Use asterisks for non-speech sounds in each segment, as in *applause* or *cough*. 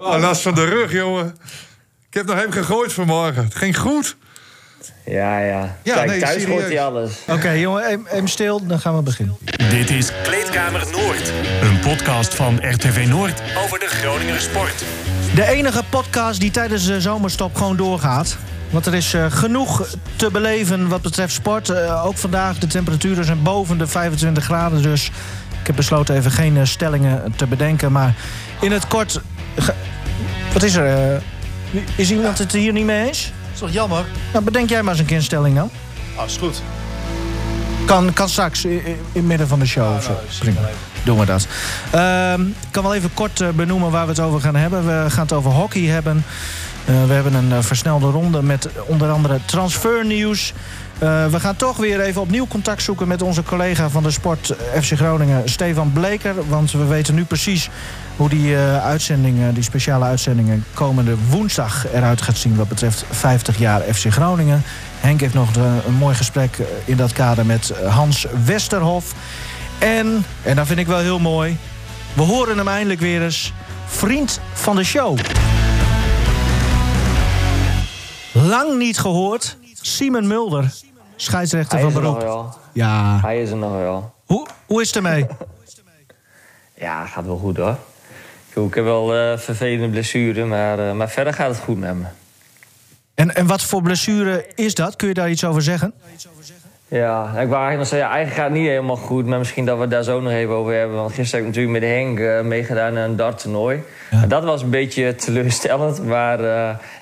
Oh, last van de rug, jongen. Ik heb nog hem gegooid vanmorgen. Het ging goed. Ja, ja. Ja, Kijk, nee, thuis hoort hij alles. Oké, jongen, even, even stil, dan gaan we beginnen. Dit is Kleedkamer Noord. Een podcast van RTV Noord over de Groninger sport. De enige podcast die tijdens de zomerstop gewoon doorgaat. Want er is eh, genoeg te beleven wat betreft sport. Eh, ook vandaag, de temperaturen zijn boven de 25 graden. Dus ik heb besloten even geen eh, stellingen te bedenken. Maar in het kort... Wat is er? eh? is iemand het hier niet mee eens? is toch jammer? Nou, bedenk jij maar eens een keer een stelling dan. Ah, is goed. Kan, kan straks in, het midden van de show. of zo. nou. Doen we dat. Ehm, ik kan wel even kort eh, benoemen waar we het over gaan hebben. We gaan het over hockey hebben. Eh, we hebben een versnelde ronde met onder andere transfernieuws. Eh, we gaan toch weer even opnieuw contact zoeken met onze collega van de sport eh, FC Groningen, Stefan Bleker. Want we weten nu precies hoe die eh, uitzendingen, die speciale uitzendingen komende woensdag eruit gaat zien wat betreft 50 jaar FC Groningen. Henk heeft nog een mooi gesprek in dat kader met Hans Westerhof. En, en dat vind ik wel heel mooi, we horen hem eindelijk weer eens. Vriend van de show. Lang niet gehoord. Simon Mulder, scheidsrechter Hij van is er nog beroep. wel. Ja. Hij is er nog wel. Hoe, hoe is het ermee? *laughs* Ja, gaat wel goed hoor. Ik- heb wel eh vervelende blessure, maar, eh, maar verder gaat het goed met me. En, en wat voor blessure is dat? Kun je daar iets over zeggen? Ja, ik wou eigenlijk nog zeggen, ja, eigenlijk gaat het niet helemaal goed. Maar misschien dat we het daar zo nog even over hebben. Want gisteren heb ik natuurlijk met Henk eh, meegedaan aan een darttoernooi. Ja. Dat was een beetje teleurstellend. Maar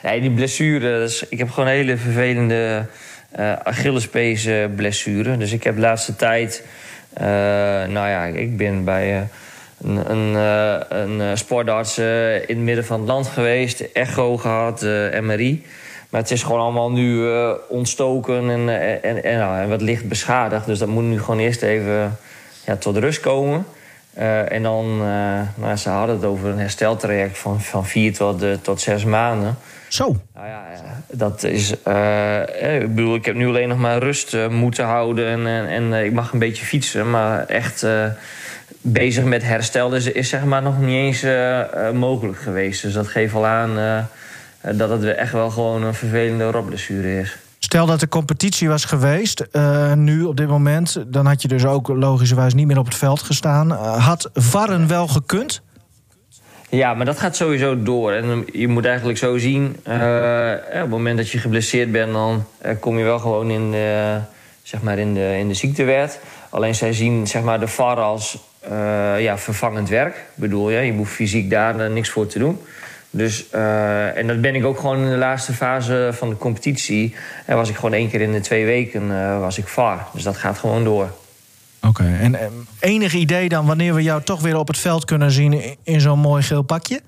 ja, die blessure, dus ik heb gewoon een hele vervelende eh Achillespees blessure. Dus ik heb de laatste tijd... eh, nou ja, ik ben bij eh, een, een, een sportarts in het midden van het land geweest. Echo gehad, eh, MRI. Maar het is gewoon allemaal nu ontstoken en, en, nou, en wat licht beschadigd. Dus dat moet nu gewoon eerst even ja, tot rust komen. En dan, eh, nou, ze hadden het over een hersteltraject van, van vier tot, tot zes maanden. Zo. Nou ja, ja, dat is. eh, eh, ik bedoel, ik heb nu alleen nog maar rust eh, moeten houden. En, en, en ik mag een beetje fietsen. Maar echt bezig met herstel is, is zeg maar nog niet eens mogelijk geweest. Dus dat geeft al aan dat het echt wel gewoon een vervelende rotblessure is. Stel dat de competitie was geweest, nu op dit moment... dan had je dus ook logischerwijs niet meer op het veld gestaan. Had Varren wel gekund? Ja, maar dat gaat sowieso door. En je moet eigenlijk zo zien... eh, eh, op het moment dat je geblesseerd bent... dan eh, kom je wel gewoon in de, zeg maar in de, in de ziektewet. Alleen zij zien zeg maar, de VAR als ja, vervangend werk. Bedoel, ja, je hoeft fysiek daar niks voor te doen. Dus, en dat ben ik ook gewoon in de laatste fase van de competitie. En was ik gewoon één keer in de twee weken was ik VAR. Dus dat gaat gewoon door. Oké. En enig idee dan wanneer we jou toch weer op het veld kunnen zien... in, zo'n mooi geel pakje?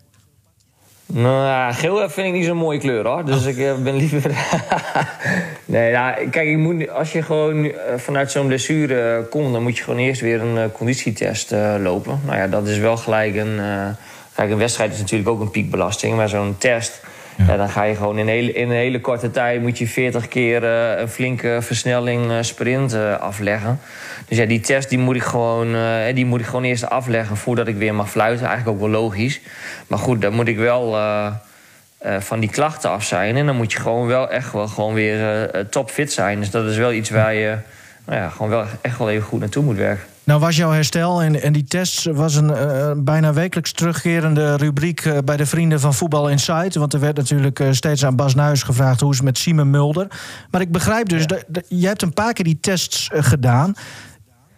Nou, ja, geel vind ik niet zo'n mooie kleur hoor. Dus ik eh, ben liever. *laughs* nee, nou, kijk, ik moet, als je gewoon eh, vanuit zo'n blessure eh, komt, dan moet je gewoon eerst weer een conditietest lopen. Nou ja, dat is wel gelijk een. eh, kijk, een wedstrijd is natuurlijk ook een piekbelasting, maar zo'n test. Ja. dan ga je gewoon in een, hele, in een hele korte tijd moet je 40 keer eh, een flinke versnelling eh, sprint eh, afleggen. Dus ja, die test die moet, ik gewoon, die moet ik gewoon eerst afleggen voordat ik weer mag fluiten. Eigenlijk ook wel logisch. Maar goed, dan moet ik wel van die klachten af zijn. En dan moet je gewoon wel echt wel gewoon weer eh, topfit zijn. Dus dat is wel iets waar je nou ja, gewoon wel echt wel even goed naartoe moet werken. Nou was jouw herstel en, en die test was een eh, bijna wekelijks terugkerende rubriek eh, bij de vrienden van Voetbal Insight. Want er werd natuurlijk eh, steeds aan Bas Nuis gevraagd hoe is het met Simon Mulder. Maar ik begrijp dus, dat, dat- jij hebt een paar keer die tests gedaan.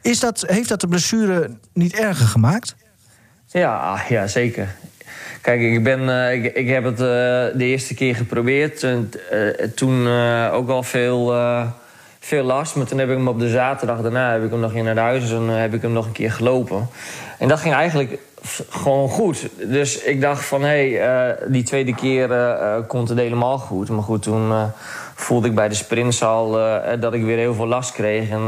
Is dat, heeft dat de blessure niet erger gemaakt? Ja, ja zeker. Kijk, ik, ben, ik, ik heb het de eerste keer geprobeerd. En, toen ook al veel, veel last. Maar toen heb ik hem op de zaterdag daarna heb ik hem nog in naar huis en heb ik hem nog een keer gelopen. En dat ging eigenlijk gewoon goed. Dus ik dacht van, hé, hey, eh, die tweede keer eh, eh, komt het helemaal goed. Maar goed, toen eh, voelde ik bij de sprints al dat ik weer heel veel last kreeg. En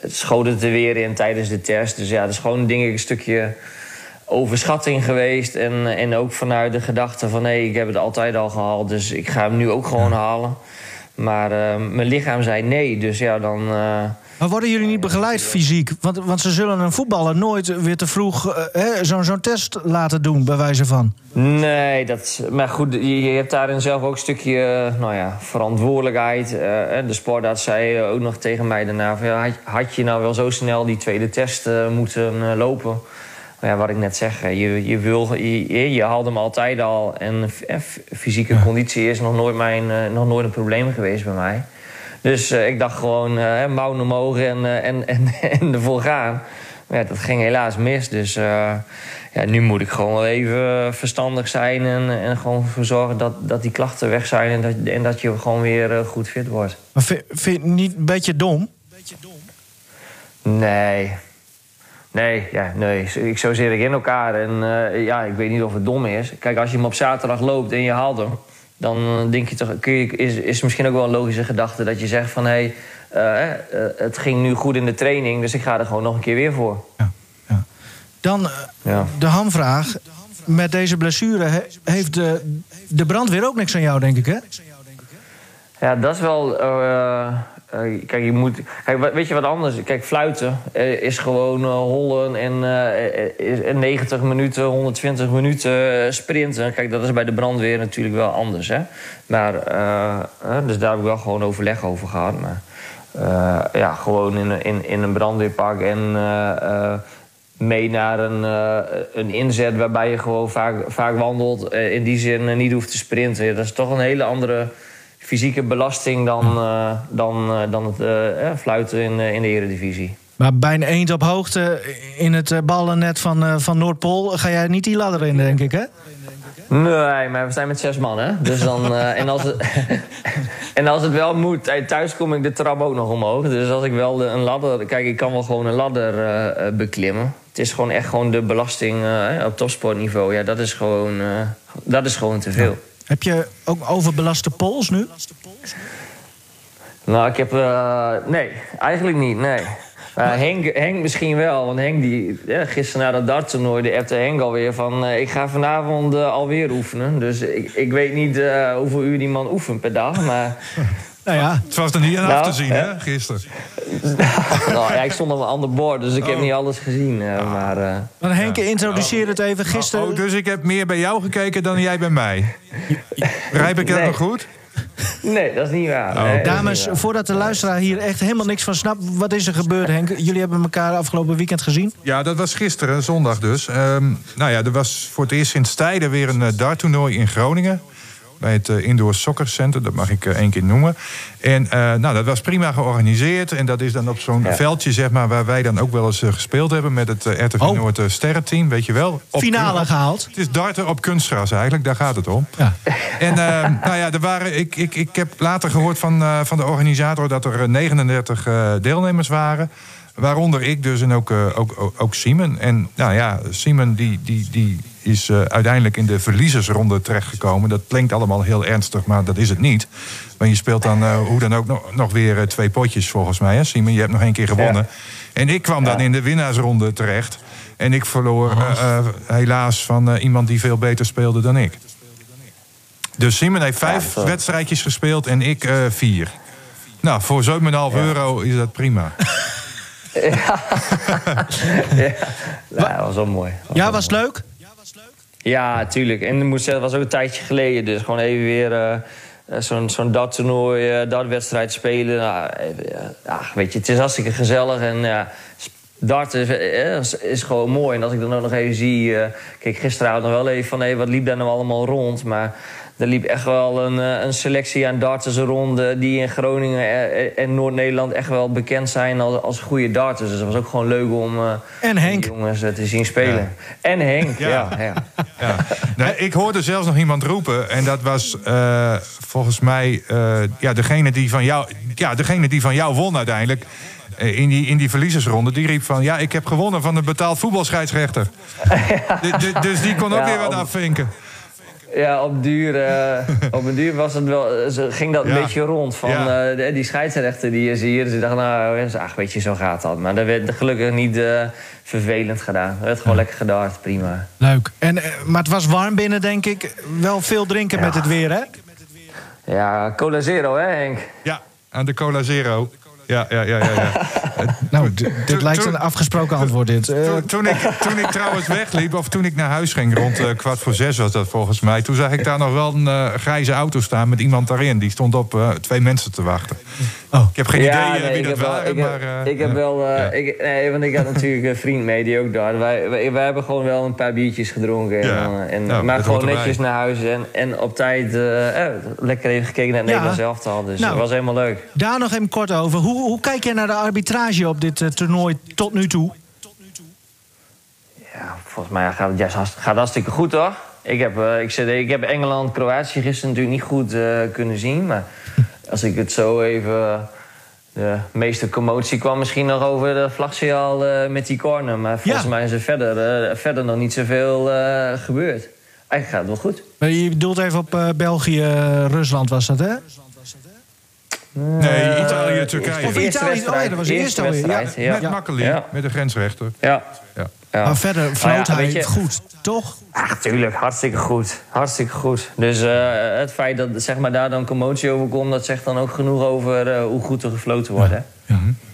het schoot het er weer in tijdens de test. Dus ja, dat is gewoon denk ik een stukje overschatting geweest. En, en ook vanuit de gedachte van... hé, ik heb het altijd al gehaald, dus ik ga hem nu ook gewoon halen. Maar eh, mijn lichaam zei nee, dus ja, dan... eh, Maar worden jullie niet begeleid fysiek? Want, want ze zullen een voetballer nooit weer te vroeg hè, zo'n zo'n test laten doen, bij wijze van. Nee, dat maar goed, je, je hebt daarin zelf ook een stukje nou ja, verantwoordelijkheid. De sportarts zei ook nog tegen mij daarna... Van, ja, had, had je nou wel zo snel die tweede test moeten lopen? Maar ja, wat ik net zeg, je, je, wil, je, je haalt hem altijd al. En fysieke conditie is nog nooit, mijn, eh, nog nooit een probleem geweest bij mij. Dus eh, ik dacht gewoon, eh mouwen omhoog en, en, en, *laughs* en ervoor gaan. Maar ja, dat ging helaas mis. Dus ja, nu moet ik gewoon wel even verstandig zijn... en, en gewoon ervoor zorgen dat, dat die klachten weg zijn... en dat, en dat je gewoon weer goed fit wordt. Maar vind, vind je het niet een beetje dom? Nee. Nee, ja, nee. Ik zo zit ik in elkaar. En eh, ja, ik weet niet of het dom is. Kijk, als je hem op zaterdag loopt en je haalt hem... dan eh, denk je toch, kun je, is, is misschien ook wel een logische gedachte dat je zegt van... hé, hey, eh, het ging nu goed in de training, dus ik ga er gewoon nog een keer weer voor. Ja. ja. Dan Ja. de hamvraag. Met deze blessure he- heeft de, de brandweer ook niks aan jou, denk ik, hè? Ja, dat is wel. Eh, kijk, je moet. Kijk, weet je wat anders? Kijk, fluiten eh, is gewoon eh, hollen en eh, is- en 90 minuten, 120 minuten sprinten. Kijk, dat is bij de brandweer natuurlijk wel anders, hè? Maar, dus daar heb ik wel gewoon overleg over gehad. Maar ja, gewoon in, in, in een brandweerpak en. mee naar een, een inzet waarbij je gewoon vaak, vaak wandelt. in die zin niet hoeft te sprinten. Dat is toch een hele andere fysieke belasting dan, eh, dan, eh, dan het eh, fluiten in, in de eredivisie. Maar bij een eend op hoogte in het ballennet van, van Noordpool... ga jij niet die ladder in, denk ik, hè? Nee, maar we zijn met zes man, hè? Dus dan, *laughs* en, als het, *laughs* en als het wel moet, thuis kom ik de trap ook nog omhoog. Dus als ik wel de- een ladder... Kijk, ik kan wel gewoon een ladder beklimmen. Het is gewoon echt gewoon de belasting op topsportniveau. Ja, dat is gewoon, dat is gewoon te veel. Heb je ook overbelaste pols nu? Nou, ik heb... eh, nee, eigenlijk niet, nee. Maar Henk, Henk misschien wel, want Henk die... Ja, gisteren na dat darttoernooi, de appte Henk alweer van... eh, ik ga vanavond eh, alweer oefenen. Dus ik, ik weet niet eh, hoeveel uur die man oefent per dag, maar... *laughs* Nou ja, Het was er niet aan af Nou, te zien, hè? hè, gisteren. *laughs* nou, ja, ik stond op een ander bord, dus ik heb Oh. niet alles gezien. eh, maar eh, maar Henk, introduceer het even. Gisteren... Oh, dus ik heb meer bij jou gekeken dan jij bij mij. Begrijp ik dat Nee. nog goed? nee, dat is niet waar. Oh. Nee, Dames, niet waar. voordat de luisteraar hier echt helemaal niks van snapt... wat is er gebeurd, Henk? Jullie hebben elkaar afgelopen weekend gezien. Ja, dat was gisteren, zondag dus. Ehm, nou ja, er was voor het eerst sinds tijden weer een uh, darttoernooi in Groningen. Bij het eh, Indoor Soccer Center, dat mag ik eh, één keer noemen. En eh, nou, dat was prima georganiseerd. En dat is dan op zo'n Ja. veldje, zeg maar, waar wij dan ook wel eens gespeeld hebben met het RTV Oh. Noord sterrenteam, weet je wel. Op Finale gehaald. Het is darten op kunstgras eigenlijk, daar gaat het om. Ja. En *laughs* nou ja, er waren, ik, ik, ik heb later gehoord van, van de organisator dat er eh, 39 eh, deelnemers waren. Waaronder ik dus en ook, eh, ook, ook, ook Simon. En nou ja, Simon die, die, die is eh, uiteindelijk in de verliezersronde terechtgekomen. Dat klinkt allemaal heel ernstig, maar dat is het niet. Maar je speelt dan eh, hoe dan ook nog, nog weer twee potjes volgens mij. Hè? Simon, je hebt nog één keer gewonnen. En ik kwam dan in de winnaarsronde terecht. En ik verloor eh, helaas van iemand die veel beter speelde dan ik. Dus Simon heeft vijf wedstrijdjes gespeeld en ik vier. Nou, voor 7,5 euro is dat prima. *laughs* ja, dat *laughs* was wel mooi. Ja, was leuk? Ja, tuurlijk. En zeggen, het was ook een tijdje geleden. Dus gewoon even weer eh, eh, zo'n zo'n darttoernooi, eh dartwedstrijd spelen. Nou, ja, ja, weet je, het is hartstikke gezellig. En ja, darten is, is, is gewoon mooi. En als ik dan ook nog even zie... eh, kijk, gisteravond nog wel even van... Hé, wat liep daar nou allemaal rond? Maar er liep echt wel een, eh, een selectie aan darters rond... eh, die in Groningen eh, en Noord-Nederland echt wel bekend zijn als, als goede darters. Dus het was ook gewoon leuk om... eh, En Henk. die jongens te zien spelen. En Henk, Ja. ja. ja. Ja. Nee, ik hoorde zelfs nog iemand roepen. En dat was eh, volgens mij eh, ja, degene, die van jou, ja, degene die van jou won uiteindelijk. In die, in die verliezersronde, die riep van... ja, ik heb gewonnen van een betaald voetbalscheidsrechter. *laughs* De- de- dus die kon ook Ja, weer wat afvinken. Ja, op duur, eh, *laughs* op een duur was het wel, eh, ze- ging dat een beetje rond. Van Ja. eh, die scheidsrechter die je ziet. Dus ik dacht, nou, ach, weet je, zo gaat dat. Maar dat werd gelukkig niet eh, vervelend gedaan. Het werd gewoon lekker gedart, prima. Leuk. En, maar het was warm binnen, denk ik. Wel veel drinken met het weer, hè? Ja, Cola Zero, hè Henk? Ja, aan de Cola Zero. Ja, ja, ja, ja. ja. *laughs* Nou, dit lijkt een afgesproken antwoord dit. Toen, ik, toen ik trouwens wegliep, of toen ik naar huis ging, rond eh, kwart voor zes was dat volgens mij. Toen zag ik daar nog wel een eh, grijze auto staan met iemand daarin. Die stond op eh, twee mensen te wachten. Oh. Ik heb geen idee nee, wie dat heb wel- waren, ik heb, maar... eh, ik heb wel... eh, Ja. ik, nee, want ik had natuurlijk een vriend mee die ook daar. Wij, wij, wij hebben gewoon wel een paar biertjes gedronken. En, Ja. en, Nou, maar gewoon erbij. netjes naar huis. En, en op tijd eh, eh, lekker even gekeken naar het Ja. Nederlands elftal. Dus Nou. dat was helemaal leuk. Daar nog even kort over. Hoe, hoe kijk jij naar de arbitrage op dit eh, toernooi tot nu toe? Ja, volgens mij gaat het juist hartst- gaat hartstikke goed, hoor. Ik heb, eh, ik, zit, ik heb Engeland-Kroatië gisteren natuurlijk niet goed eh, kunnen zien. Maar *laughs* als ik het zo even... de meeste commotie kwam misschien nog over de vlagsignaal eh met die corner. Maar volgens Ja. mij is er verder, verder nog niet zoveel eh gebeurd. Eigenlijk gaat het wel goed. Maar Je bedoelt even op eh, België, Rusland was dat, hè? Nee, Italië, Turkije. Of Eerste Italië, oh ja, dat was de Eerste eerste alweer, ja. wedstrijd, ja. Met Ja. Makkeli, Ja. met de grensrechter. Ja. Ja. ja. Maar verder Nou floot ja, hij je- goed, toch? Ja, tuurlijk. Hartstikke goed. Hartstikke goed. Dus eh, het feit dat zeg maar, daar dan commotie over komt... dat zegt dan ook genoeg over eh, hoe goed er gefloten wordt. Hè?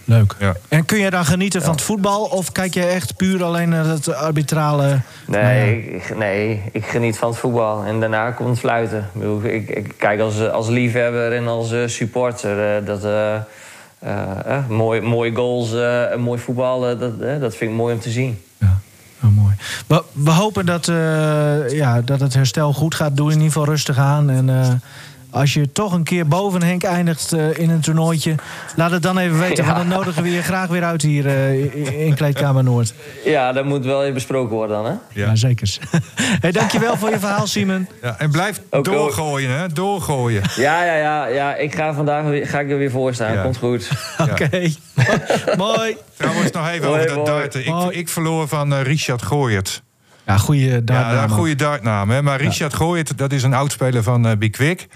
Leuk. Ja. En kun je dan genieten van het voetbal? Of kijk je echt puur alleen naar het arbitrale... Nee, ik, nee, ik geniet van het voetbal. En daarna komt het fluiten. Ik, ik, ik kijk als, als liefhebber en als eh, supporter... eh, dat eh, eh, eh, mooi, mooie goals eh, en mooi voetbal, dat, dat vind ik mooi om te zien. Ja, oh, mooi. We, we hopen dat, eh, ja, dat het herstel goed gaat. Doe in ieder geval rustig aan. En eh, als je toch een keer boven Henk eindigt eh, in een toernooitje... laat het dan even weten, Ja. want dan nodigen we je graag weer uit hier eh, in Kleedkamer Noord. Ja, dat moet wel even besproken worden dan, hè? Ja, Ja. zeker. *laughs* hey, dankjewel voor je verhaal, Simon. Ja, en blijf Ook- doorgooien, hè? Doorgooien. Ja, ja, ja, ja. Ik ga vandaag weer- ga ik er weer voor staan. Ja. Komt goed. *laughs* Oké. *laughs* Mooi. Trouwens, nog even over dat darten. Ik, ik verloor van eh, Richard Gooyert. Ja, goede Ja, daad. een goede dartnaam. Hè? Maar Richard Gooyert, dat is een oudspeler van eh Bikwik.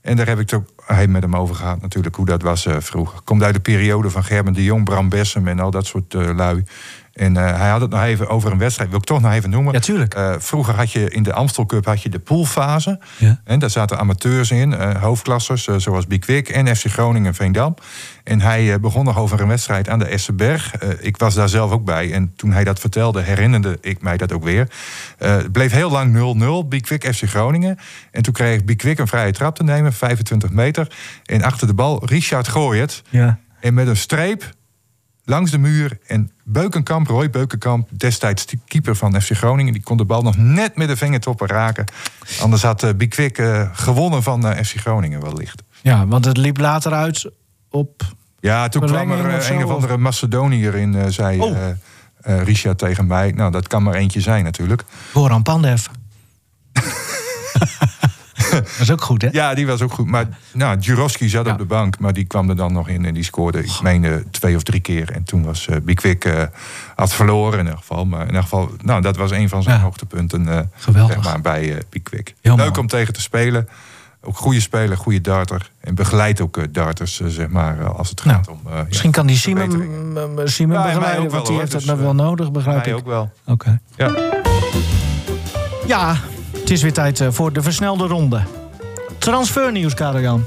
En daar heb ik het ook met hem over gehad natuurlijk, hoe dat was eh, vroeger. Komt uit de periode van Gerben de Jong, Bram Bessem en al dat soort eh, lui. En eh, hij had het nog even over een wedstrijd, wil ik toch nog even noemen. Ja, tuurlijk. Eh, vroeger had je in de Amstel Cup had je de poolfase. Ja. En daar zaten amateurs in, eh, hoofdklassers, zoals Bikwik en FC Groningen en Veendam. En hij begon nog over een wedstrijd aan de Essenberg. Ik was daar zelf ook bij. En toen hij dat vertelde, herinnerde ik mij dat ook weer. Het bleef heel lang 0-0, Bikwik FC Groningen. En toen kreeg Bikwik een vrije trap te nemen, 25 meter. En achter de bal Richard Gooyert. Ja. En met een streep langs de muur. En Beukenkamp, Roy Beukenkamp, destijds de keeper van FC Groningen... die kon de bal nog net met de vingertoppen raken. Anders had uh, Bikwik eh, gewonnen van eh, FC Groningen wellicht. ja, want het liep later uit op... Ja, toen kwam er eh, zo, een of andere Macedoniër in, eh, zei Oh. eh, eh, Richard tegen mij. Nou, dat kan maar eentje zijn natuurlijk. Goran Pandev. *laughs* dat is ook goed, hè? Ja, die was ook goed. Maar nou, Jurovski zat Ja. op de bank, maar die kwam er dan nog in en die scoorde, ik meende, twee of drie keer. En toen was eh Bikwik eh, had verloren in ieder geval. Maar in ieder geval, nou, dat was een van zijn Ja. hoogtepunten eh, Geweldig. zeg maar, bij eh Bikwik. Leuk mooi. om tegen te spelen. Ook goede speler, goede darter. En begeleidt ook eh, darters, eh, zeg maar, eh, als het Nou, gaat om. eh, ja, Misschien kan die Simon, Ja, begeleiden, want wel, die heeft het Dus, nog wel eh, nodig, begrijp ik. ook wel. Oké. Ja. Ja, het is weer tijd eh, voor de versnelde ronde. Transfernieuws, Karel-Jan.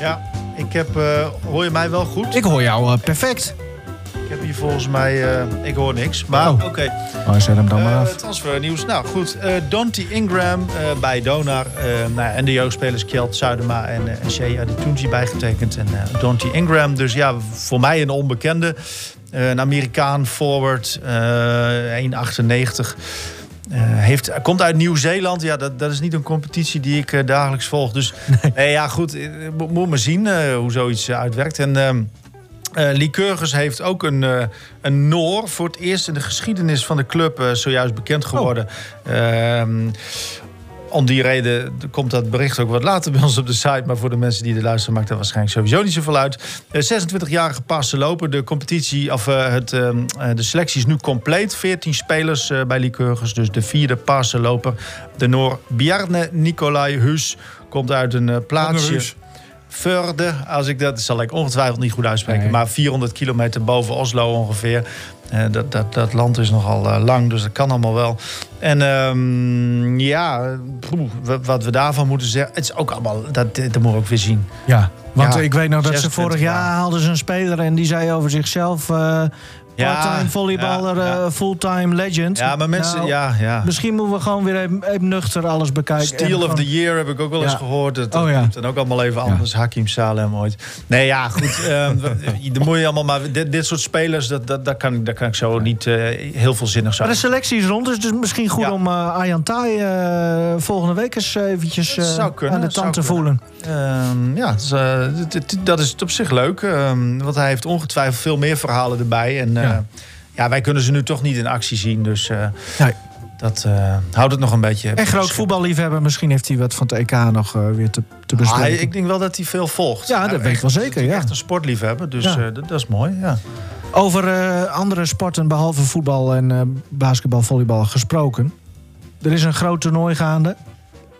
Ja, ik heb, eh, hoor je mij wel goed? Ik hoor jou eh, perfect. Ik heb hier volgens mij, ik hoor niks. Maar Oh. oké, Oh, zet hem dan maar af. transfernieuws. Nou goed, Dante Ingram bij Donar. nou, en de jeugdspelers Kjeld, Zuidema en, uh, Shea Adetunji bijgetekend. En Dante Ingram, dus ja, voor mij een onbekende. Een Amerikaan, forward, uh, 1,98. Uh, heeft, komt uit Nieuw-Zeeland. Ja, dat, dat is niet een competitie die ik uh, dagelijks volg. Dus nee. ja, goed. Uh, moet maar zien hoe zoiets uitwerkt. En uh, Lycurgus heeft ook een, uh, een Noor. Voor het eerst in de geschiedenis van de club uh, zojuist bekend geworden. Oh. Om die reden komt dat bericht ook wat later bij ons op de site. Maar voor de mensen die er luisteren maakt dat waarschijnlijk sowieso niet zoveel uit. 26-jarige passen lopen. De competitie, of uh, het, uh, de selectie is nu compleet. 14 spelers uh, bij Lycurgus. Dus de vierde passen loper. De Noor Bjarne Nicolai Hus komt uit een plaatsje. Verde, als ik dat zal ik ongetwijfeld niet goed uitspreken, Nee. maar 400 kilometer boven Oslo ongeveer. Eh, dat, dat, dat land is nogal eh, lang, dus dat kan allemaal wel. En ehm, ja, poeh, wat we daarvan moeten zeggen, het is ook allemaal, dat, dat moeten we ook weer zien. Ja, want Ja, ik weet nog dat ze 26 vorig jaar haalden ze een speler en die zei over zichzelf... eh part-time volleyballer, eh, fulltime legend. Ja, maar mensen, Nou, ja, ja. Misschien moeten we gewoon weer even, even nuchter alles bekijken. en Steel of gewoon- the Year heb ik ook wel eens gehoord. Dat, Oh, dat ja. dan ook allemaal even anders. Hakim Salem ooit. Nee, ja, goed. *laughs* ehm, dan moet je allemaal maar... Dit, dit soort spelers, dat, dat, daar, kan, ik- daar kan ik zo niet eh, heel veelzinnig Maar zijn. de selectie is rond, dus het is misschien goed om Thai eh, volgende week eens eventjes eh, aan de tand te voelen. Ehm, ja, eh, dat is op zich leuk. ehm, want hij heeft ongetwijfeld veel meer verhalen erbij. En eh, Ja. ja. wij kunnen ze nu toch niet in actie zien. Dus eh, Nee. dat eh, houdt het nog een beetje... En groot voetballiefhebber, misschien heeft hij wat van het EK nog eh, weer te, te Ah, bespreken. ik denk wel dat hij veel volgt. Ja, dat weet ik wel zeker, ja. echt een sportliefhebber. Dus dat, dat is mooi, ja. Over andere sporten behalve voetbal en basketbal, volleybal gesproken. Er is een groot toernooi gaande.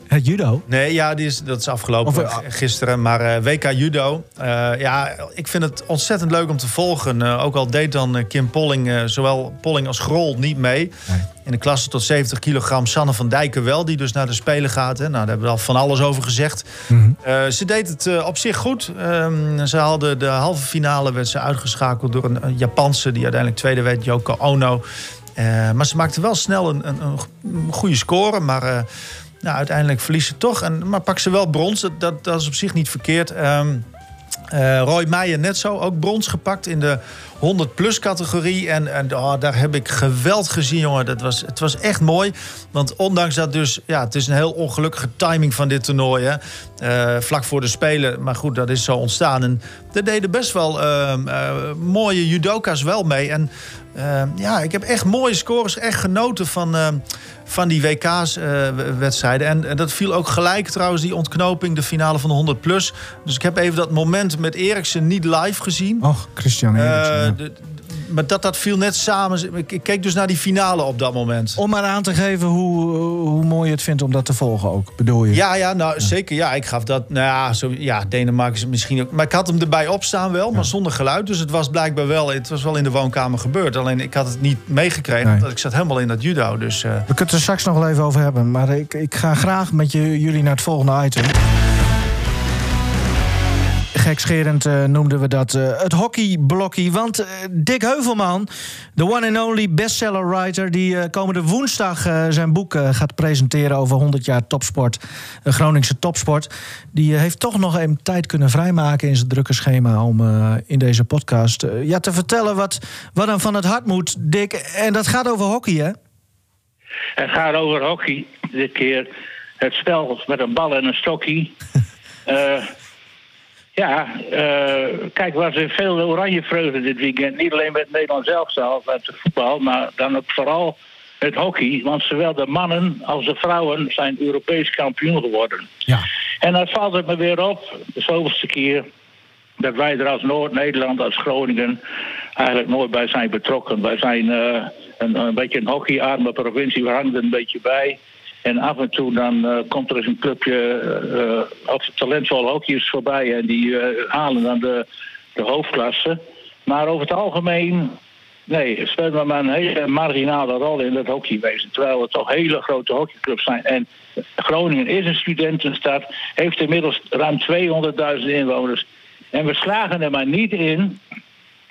Het judo. Nee, ja, die is, dat is afgelopen Of, eh, gisteren. Maar eh, WK Judo. eh, ja, ik vind het ontzettend leuk om te volgen. Ook al deed dan Kim Polling, zowel Polling als Grol niet mee. Nee. In de klasse tot 70 kilogram. Sanne van Dijken wel, die dus naar de Spelen gaat. Hè. Nou, daar hebben we al van alles over gezegd. Mhm. Ze deed het op zich goed. Ehm, ze haalde de halve finale, werd ze uitgeschakeld door een, een Japanse... die uiteindelijk tweede werd, Yoko Ono. Maar ze maakte wel snel een, een, een go- goede score. Maar nou, uiteindelijk verliest ze toch. En, maar pakt ze wel brons. Dat, dat, dat is op zich niet verkeerd. Ehm, eh, Roy Meijer net zo, ook brons gepakt in de 100-plus categorie. En, en oh, daar heb ik geweld gezien, jongen. Dat was, het was echt mooi. Want ondanks dat dus... Ja, het is een heel ongelukkige timing van dit toernooi. Hè. Eh, vlak voor de Spelen. Maar goed, dat is zo ontstaan. En er deden best wel ehm, eh, mooie judoka's wel mee. En ehm, ja, ik heb echt mooie scores. Echt genoten van... ehm, van die WK's-wedstrijden. en, en dat viel ook gelijk trouwens, die ontknoping, de finale van de 100 plus. Dus ik heb even dat moment met Eriksen niet live gezien. Och, Christian Eriksen. Eh. De- maar dat, dat viel net samen. Ik, keek dus naar die finale op dat moment. Om maar aan te geven hoe, hoe mooi je het vindt om dat te volgen ook, bedoel je? Ja, ja, nou zeker. Ja, ik gaf dat. Nou ja, zo, ja, Denemarken is het misschien ook. Maar ik had hem erbij opstaan wel, maar zonder geluid. Dus het was blijkbaar wel. Het was wel in de woonkamer gebeurd. Alleen ik had het niet meegekregen. Nee. Want ik zat helemaal in dat judo. Dus eh, We kunnen het er straks nog wel even over hebben. Maar ik, ik ga graag met je, jullie naar het volgende item. Gekscherend eh, noemden we dat eh, het hockeyblokkie. Want eh, Dick Heuvelman, de one and only bestseller writer... die komende woensdag zijn boek gaat presenteren... over 100 jaar topsport, Groningse topsport... die heeft toch nog even tijd kunnen vrijmaken in zijn drukke schema... om in deze podcast ja, te vertellen wat, wat hem van het hart moet, Dick. En dat gaat over hockey, hè? Het gaat over hockey. Dit keer het spel met een bal en een stokje. *laughs* Ja, eh, kijk, was er veel oranje vreugde dit weekend. Niet alleen met het Nederlands elftal, met het voetbal, maar dan ook vooral het hockey. Want zowel de mannen als de vrouwen zijn Europees kampioen geworden. Ja. En dan valt het me weer op, de zoveelste keer, dat wij er als Noord-Nederland, als Groningen, eigenlijk nooit bij zijn betrokken. Wij zijn eh, een, een beetje een hockeyarme provincie, we hangen er een beetje bij. En af en toe dan eh, komt er eens een clubje eh, of talentvolle hockeyers voorbij en die eh, halen dan de, de hoofdklasse. Maar over het algemeen, nee, speelt maar, een hele marginale rol in dat hockeywezen. Terwijl het toch hele grote hockeyclubs zijn. En Groningen is een studentenstad, heeft inmiddels ruim 200.000 inwoners. En we slagen er maar niet in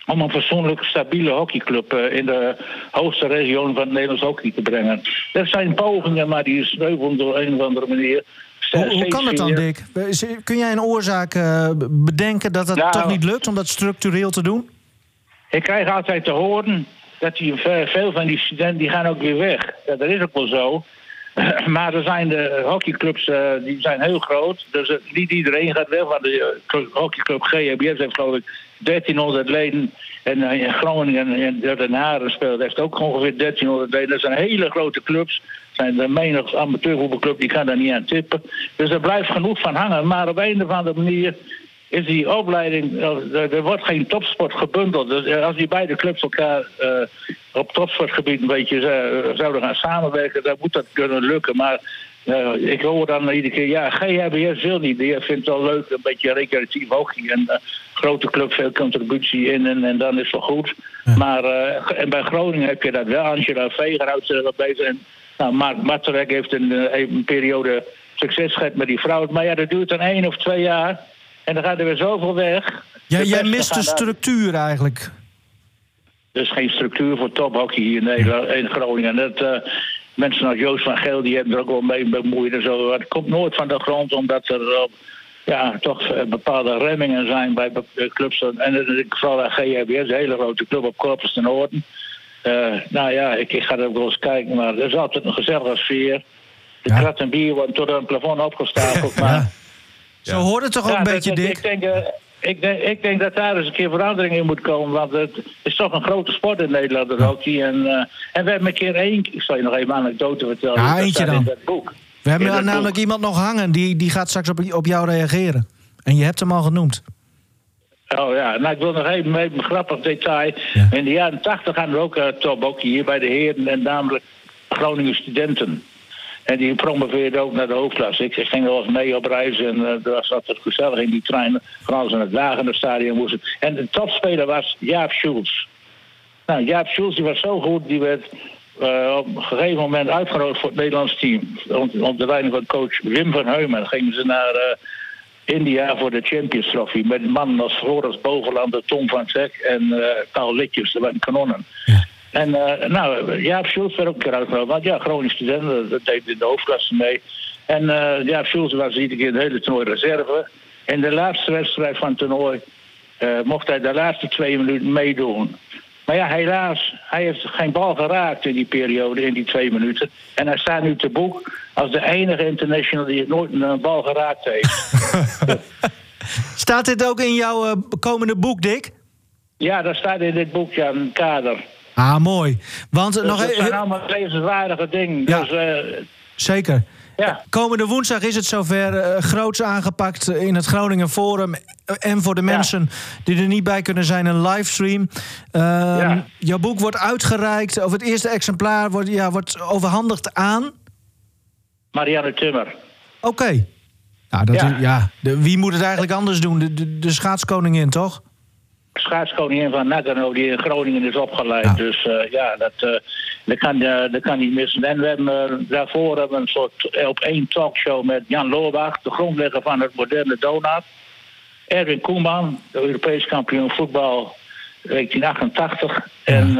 om een fatsoenlijk stabiele hockeyclub eh, in de hoogste regio van het Nederlands hockey te brengen. Er zijn pogingen, maar die sneuvelen door een of andere manier. Hoe, hoe kan het dan, Dick? Is- Kun jij een oorzaak eh, bedenken dat het Nou- toch niet lukt om dat structureel te doen? Ik krijg altijd te horen dat die, ve- veel van die studenten die gaan ook weer weg. Ja, dat is ook wel zo. *clears throat* Maar er zijn de hockeyclubs eh, die zijn heel groot. Dus eh, niet iedereen gaat weg. Want de eh, hockeyclub GHBS heeft geloof ik 1300 leden. En eh, in Groningen en Den Haren speelt heeft ook ongeveer 1300 leden. Dat zijn hele grote clubs. zijn de menig amateurvoetbalclub die kan daar niet aan tippen. Dus er blijft genoeg van hangen. Maar op een of andere manier is die opleiding, eh, er, er wordt geen topsport gebundeld. Dus eh, als die beide clubs elkaar op topsportgebied een beetje zouden gaan samenwerken, dan moet dat kunnen lukken. Maar eh, ik hoor dan iedere keer, ja, GHBS wil niet. Die vindt het wel leuk, een beetje recreatief hockey. En uh, grote club, veel contributie in en, en dan is het wel goed. Maar uh, en bij Groningen heb je dat wel. Angela Veger houdt zich wat bezig. En nou, Mark Matterek heeft een, een, periode succes gehad met die vrouw. Maar ja, dat duurt dan één of twee jaar. En dan gaat er weer zoveel weg. Ja, jij mist de structuur eigenlijk. Er is geen structuur voor tophockey hier in, Nederland, in Groningen. Dat, mensen als Joost van Geel die hebben er ook wel mee bemoeid en zo. Het komt nooit van de grond omdat er uh, ja, toch eh, bepaalde remmingen zijn bij clubs. En ik vooral GHBS, een hele grote club op Corpus ten Noorden. Uh, nou ja, ik, ik, ga er ook wel eens kijken, maar er is altijd een gezellige sfeer. De ja. krat en bier worden tot een plafond opgestapeld. *laughs* Maar, ja. Zo hoort het toch ook een beetje, Dick? Ik denk, ik denk, ik denk dat daar eens een keer verandering in moet komen. Want het is toch een grote sport in Nederland, de hockey. En, uh, en we hebben een keer één... Ik zal je nog even een anekdote vertellen. Ja, eentje dan. boek. We hebben namelijk iemand nog hangen. Die, die gaat straks op, op jou reageren. En je hebt hem al genoemd. Oh ja, nou ik wil nog even een grappig detail. In de jaren tachtig hadden we ook uh, top hier bij de heren en namelijk Groningen studenten. En die promoveerde ook naar de hoofdklasse. Ik, ging wel eens mee op reis en uh, er was altijd gezellig in die trein. Vooral we naar het stadion moesten. En de topspeler was Jaap Schulz. Nou, Jaap Schulz die was zo goed, die werd uh, op een gegeven moment uitgenodigd voor het Nederlands team. Onder de leiding van coach Wim van Heumen. Gingen ze naar uh, India voor de Champions Trophy. Met mannen als Floris Bovenlander, Tom van Zek en Paul Litjes. Dat waren kanonnen. Ja. En uh, nou, Jaap Schulz werd ook een keer uitgenodigd. Want ja, Groningen studenten, dat deed in de hoofdklasse mee. En uh, Jaap Schulz was iedere keer de hele toernooi reserve. In de laatste wedstrijd van het toernooi uh, mocht hij de laatste twee minuten meedoen. Maar ja, helaas, hij heeft geen bal geraakt in die periode, in die twee minuten. En hij staat nu te boek als de enige international die nooit een bal geraakt heeft. *laughs* staat dit ook in jouw komende boek, Dick? Ja, dat staat in dit boek, ja, een kader. Ah, mooi. Want dus nog dat zijn allemaal levenswaardige dingen. Ja, dus, uh, zeker. Ja. Komende woensdag is het zover uh, groots aangepakt in het Groningen Forum. En voor de mensen die er niet bij kunnen zijn, een livestream. Uh, ja. Jouw boek wordt uitgereikt, of het eerste exemplaar wordt, ja, wordt overhandigd aan. Marianne Timmer. Oké. Okay. Nou, dat ja. Is, ja. De, wie moet het eigenlijk anders doen? De, de, de schaatskoningin, toch? Schaatskoningin van Nagano die in Groningen is opgeleid. Dus uh, ja, dat, uh, dat, kan, uh, dat kan niet missen. En we hebben daarvoor hebben we een soort op één talkshow met Jan Loorbach, de grondlegger van het moderne donut. Erwin Koeman, de Europees kampioen voetbal 1988. Ja. En,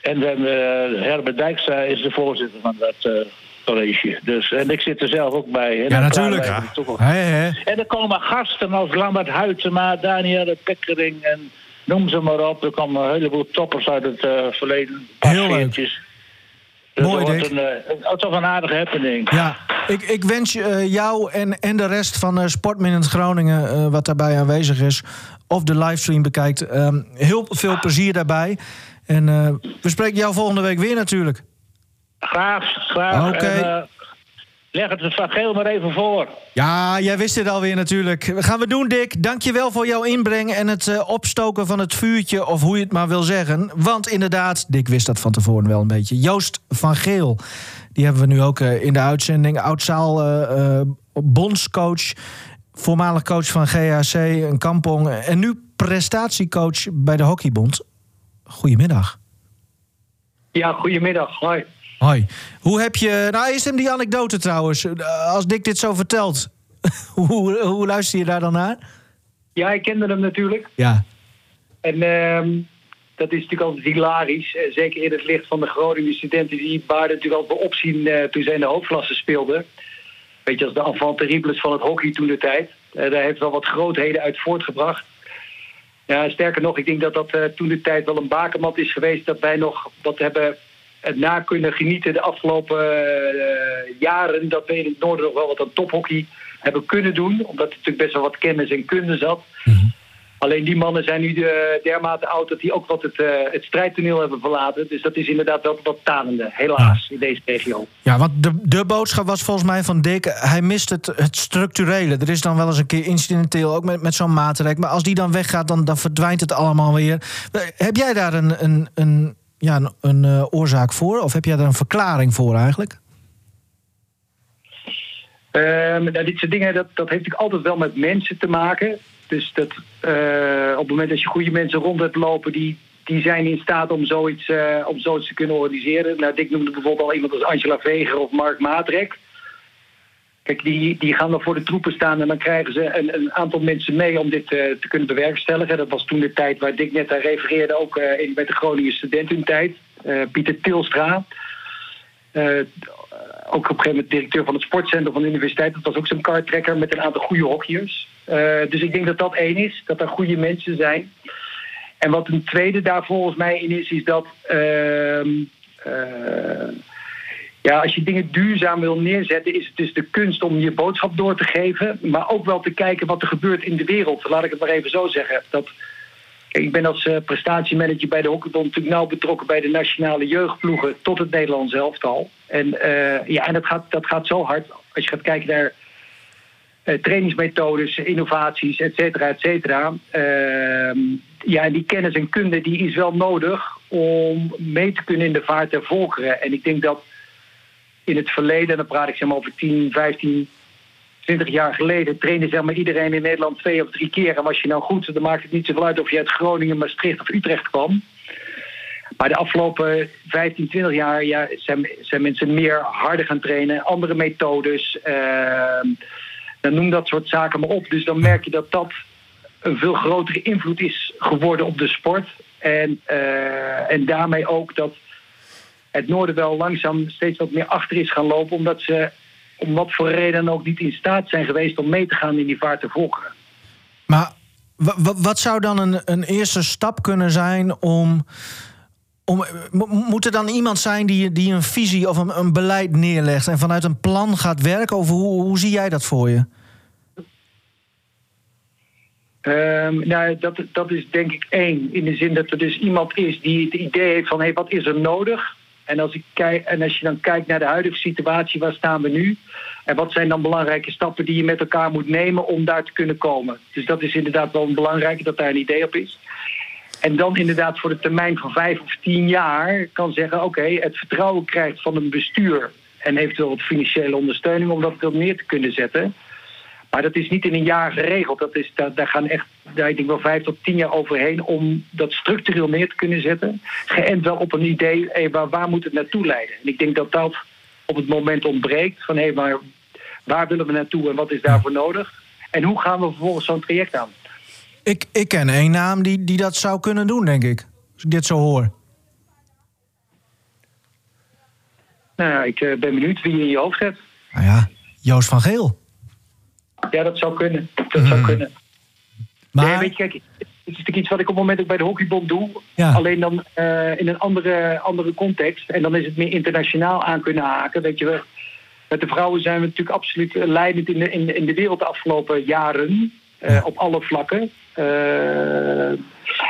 en we hebben Herbert Dijkstra is de voorzitter van dat college. Dus, en ik zit er zelf ook bij. En ja, natuurlijk. Ja. En er komen gasten als Lambert Huytema, Danielle Pekkering en noem ze maar op. Er komen een heleboel toppers uit het uh, verleden. Heel leuk. Dus Mooi, Dick. Een, uh, toch een aardige happening. Ja, ik, ik wens uh, jou en, en de rest van uh, Sportminute Groningen, wat daarbij aanwezig is, of de livestream bekijkt, ehm, heel veel plezier daarbij. En we spreken jou volgende week weer natuurlijk. Graag, graag. Oké. Okay. Uh, leg het van Geel maar even voor. Ja, jij wist het alweer natuurlijk. Gaan we doen, Dick. Dank je wel voor jouw inbreng en het uh, opstoken van het vuurtje, of hoe je het maar wil zeggen. Want inderdaad, Dick wist dat van tevoren wel een beetje. Joost van Geel, die hebben we nu ook uh, in de uitzending. Oudzaal bondscoach, voormalig coach van GHC, een kampong. En nu prestatiecoach bij de Hockeybond. Goedemiddag. Ja, goedemiddag. Hoi. Hoi. Hoe heb je. Nou, is hem die anekdote trouwens. Als Dick dit zo vertelt, *laughs* hoe, hoe luister je daar dan naar? Ja, ik kende hem natuurlijk. Ja. En uh, dat is natuurlijk altijd hilarisch. Eh, zeker in het licht van de Groningen studenten die baarden natuurlijk altijd opzien uh, toen zij in de hoofdklasse speelden. Beetje als de enfant terribles van het hockey toen de tijd. Uh, daar heeft wel wat grootheden uit voortgebracht. Ja, sterker nog, ik denk dat dat toen de tijd wel een bakermat is geweest dat wij nog wat hebben het na kunnen genieten de afgelopen uh, jaren. Dat we in het noorden nog wel wat aan tophockey hebben kunnen doen. Omdat er natuurlijk best wel wat kennis en kunde zat. Mm -hmm. Alleen die mannen zijn nu de, dermate oud dat die ook wat het, uh, het strijdtoneel hebben verlaten. Dus dat is inderdaad wel wat tanende, helaas, ja. in deze regio. Ja, want de, de boodschap was volgens mij van Dick... hij mist het, het structurele. Er is dan wel eens een keer incidenteel, ook met, met zo'n maatregel. Maar als die dan weggaat, dan, dan verdwijnt het allemaal weer. Heb jij daar een, een, een ja, een, uh, oorzaak voor? Of heb jij daar een verklaring voor eigenlijk? Ehm, nou, dit soort dingen, dat, dat heeft natuurlijk altijd wel met mensen te maken. Dus dat, eh, op het moment dat je goede mensen rond hebt lopen... die, die zijn in staat om zoiets, eh, om zoiets te kunnen organiseren. Nou, Dick noemde bijvoorbeeld al iemand als Angela Veger of Mark Maatrek. Kijk, die, die gaan dan voor de troepen staan... en dan krijgen ze een, een aantal mensen mee om dit eh, te kunnen bewerkstelligen. Dat was toen de tijd waar Dick net aan refereerde... ook in, met de Groningen studententijd. Pieter Tilstra... Ook op een gegeven moment directeur van het sportcentrum van de universiteit. Dat was ook zo'n kartrekker met een aantal goede hockeyers. Dus ik denk dat dat één is, dat er goede mensen zijn. En wat een tweede daar volgens mij in is, is dat... Uh, ja, als je dingen duurzaam wil neerzetten, is het dus de kunst om je boodschap door te geven. Maar ook wel te kijken wat er gebeurt in de wereld. Laat ik het maar even zo zeggen. Dat ik ben als uh, prestatiemanager bij de Hockeybond natuurlijk nauw betrokken bij de nationale jeugdploegen tot het Nederlands elftal. En, uh, ja, en dat, gaat, dat gaat zo hard. Als je gaat kijken naar uh, trainingsmethodes, innovaties, et cetera, et cetera. Ehm, ja, en die kennis en kunde die is wel nodig om mee te kunnen in de vaart der volkeren. En ik denk dat in het verleden, en dan praat ik zeg over 10, 15, 20 jaar geleden trainde zeg maar iedereen in Nederland twee of drie keer. En was je nou goed, dan maakt het niet zoveel uit of je uit Groningen, Maastricht of Utrecht kwam. Maar de afgelopen 15, 20 jaar ja, zijn, zijn mensen meer harder gaan trainen, andere methodes. Uh, dan noem dat soort zaken maar op. Dus dan merk je dat dat een veel grotere invloed is geworden op de sport. En, uh, en daarmee ook dat het noorden wel langzaam steeds wat meer achter is gaan lopen, omdat ze om wat voor reden ook niet in staat zijn geweest om mee te gaan in die vaart te volgen. Maar wat zou dan een, een eerste stap kunnen zijn om. om moet er dan iemand zijn die, die een visie of een, een beleid neerlegt en vanuit een plan gaat werken? Of hoe, hoe zie jij dat voor je? Um, nou, dat, dat is denk ik één. In de zin dat er dus iemand is die het idee heeft van... hé, hey, wat is er nodig? En als, ik kijk, en als je dan kijkt naar de huidige situatie, waar staan we nu? En wat zijn dan belangrijke stappen die je met elkaar moet nemen om daar te kunnen komen? Dus dat is inderdaad wel belangrijk dat daar een idee op is. En dan inderdaad voor de termijn van vijf of tien jaar kan zeggen: oké, het vertrouwen krijgt van een bestuur en eventueel wat financiële ondersteuning om dat veel te kunnen zetten. Maar dat is niet in een jaar geregeld. Dat is, daar, daar gaan echt, daar denk ik wel vijf tot tien jaar overheen om dat structureel neer te kunnen zetten. Geënt wel op een idee, hey, waar, waar moet het naartoe leiden? En ik denk dat dat op het moment ontbreekt van hé, hey, maar waar willen we naartoe en wat is daarvoor nodig? En hoe gaan we vervolgens zo'n traject aan? Ik, ik ken één naam die, die dat zou kunnen doen, denk ik. Als ik dit zo hoor. Nou, ik ben benieuwd wie je in je hoofd hebt. Nou ja, Joost van Geel. Ja, dat zou kunnen. Dat zou kunnen. Maar... Nee, weet je, kijk, het is natuurlijk iets wat ik op het moment ook bij de Hockeybond doe. Ja. Alleen dan uh, in een andere, andere context. En dan is het meer internationaal aan kunnen haken. Weet je, met de vrouwen zijn we natuurlijk absoluut leidend in de, in in de wereld de afgelopen jaren. Uh, op alle vlakken. Uh,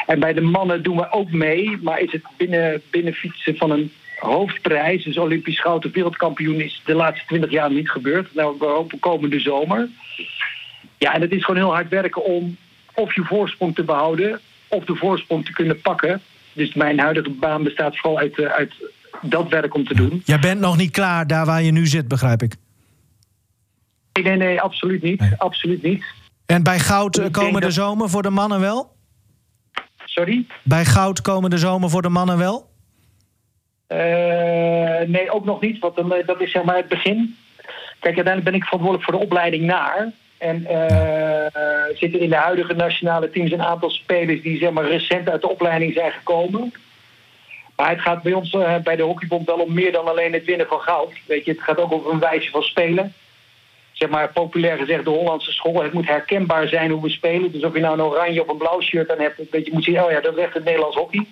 en bij de mannen doen we ook mee. Maar is het binnen, binnen fietsen van een hoofdprijs, dus Olympisch goud of wereldkampioen, is de laatste twintig jaar niet gebeurd. Nou, we hopen komende zomer. Ja, en het is gewoon heel hard werken om of je voorsprong te behouden of de voorsprong te kunnen pakken. Dus mijn huidige baan bestaat vooral uit, uh, uit dat werk om te doen. Jij bent nog niet klaar daar waar je nu zit, begrijp ik? Nee, nee, nee absoluut niet. Nee. Absoluut niet. En bij goud ik komende dat... zomer voor de mannen wel? Sorry? Bij goud komende zomer voor de mannen wel? Uh, nee, ook nog niet, want dat is zeg maar het begin. Kijk, uiteindelijk ben ik verantwoordelijk voor de opleiding naar. En uh, zitten in de huidige nationale teams een aantal spelers die zeg maar, recent uit de opleiding zijn gekomen. Maar het gaat bij ons uh, bij de Hockeybond wel om meer dan alleen het winnen van goud. Weet je, het gaat ook over een wijze van spelen. Zeg maar populair gezegd de Hollandse school. Het moet herkenbaar zijn hoe we spelen. Dus of je nou een oranje of een blauw shirt aan hebt, weet je, moet zien, oh ja, dat is echt het Nederlands hockey.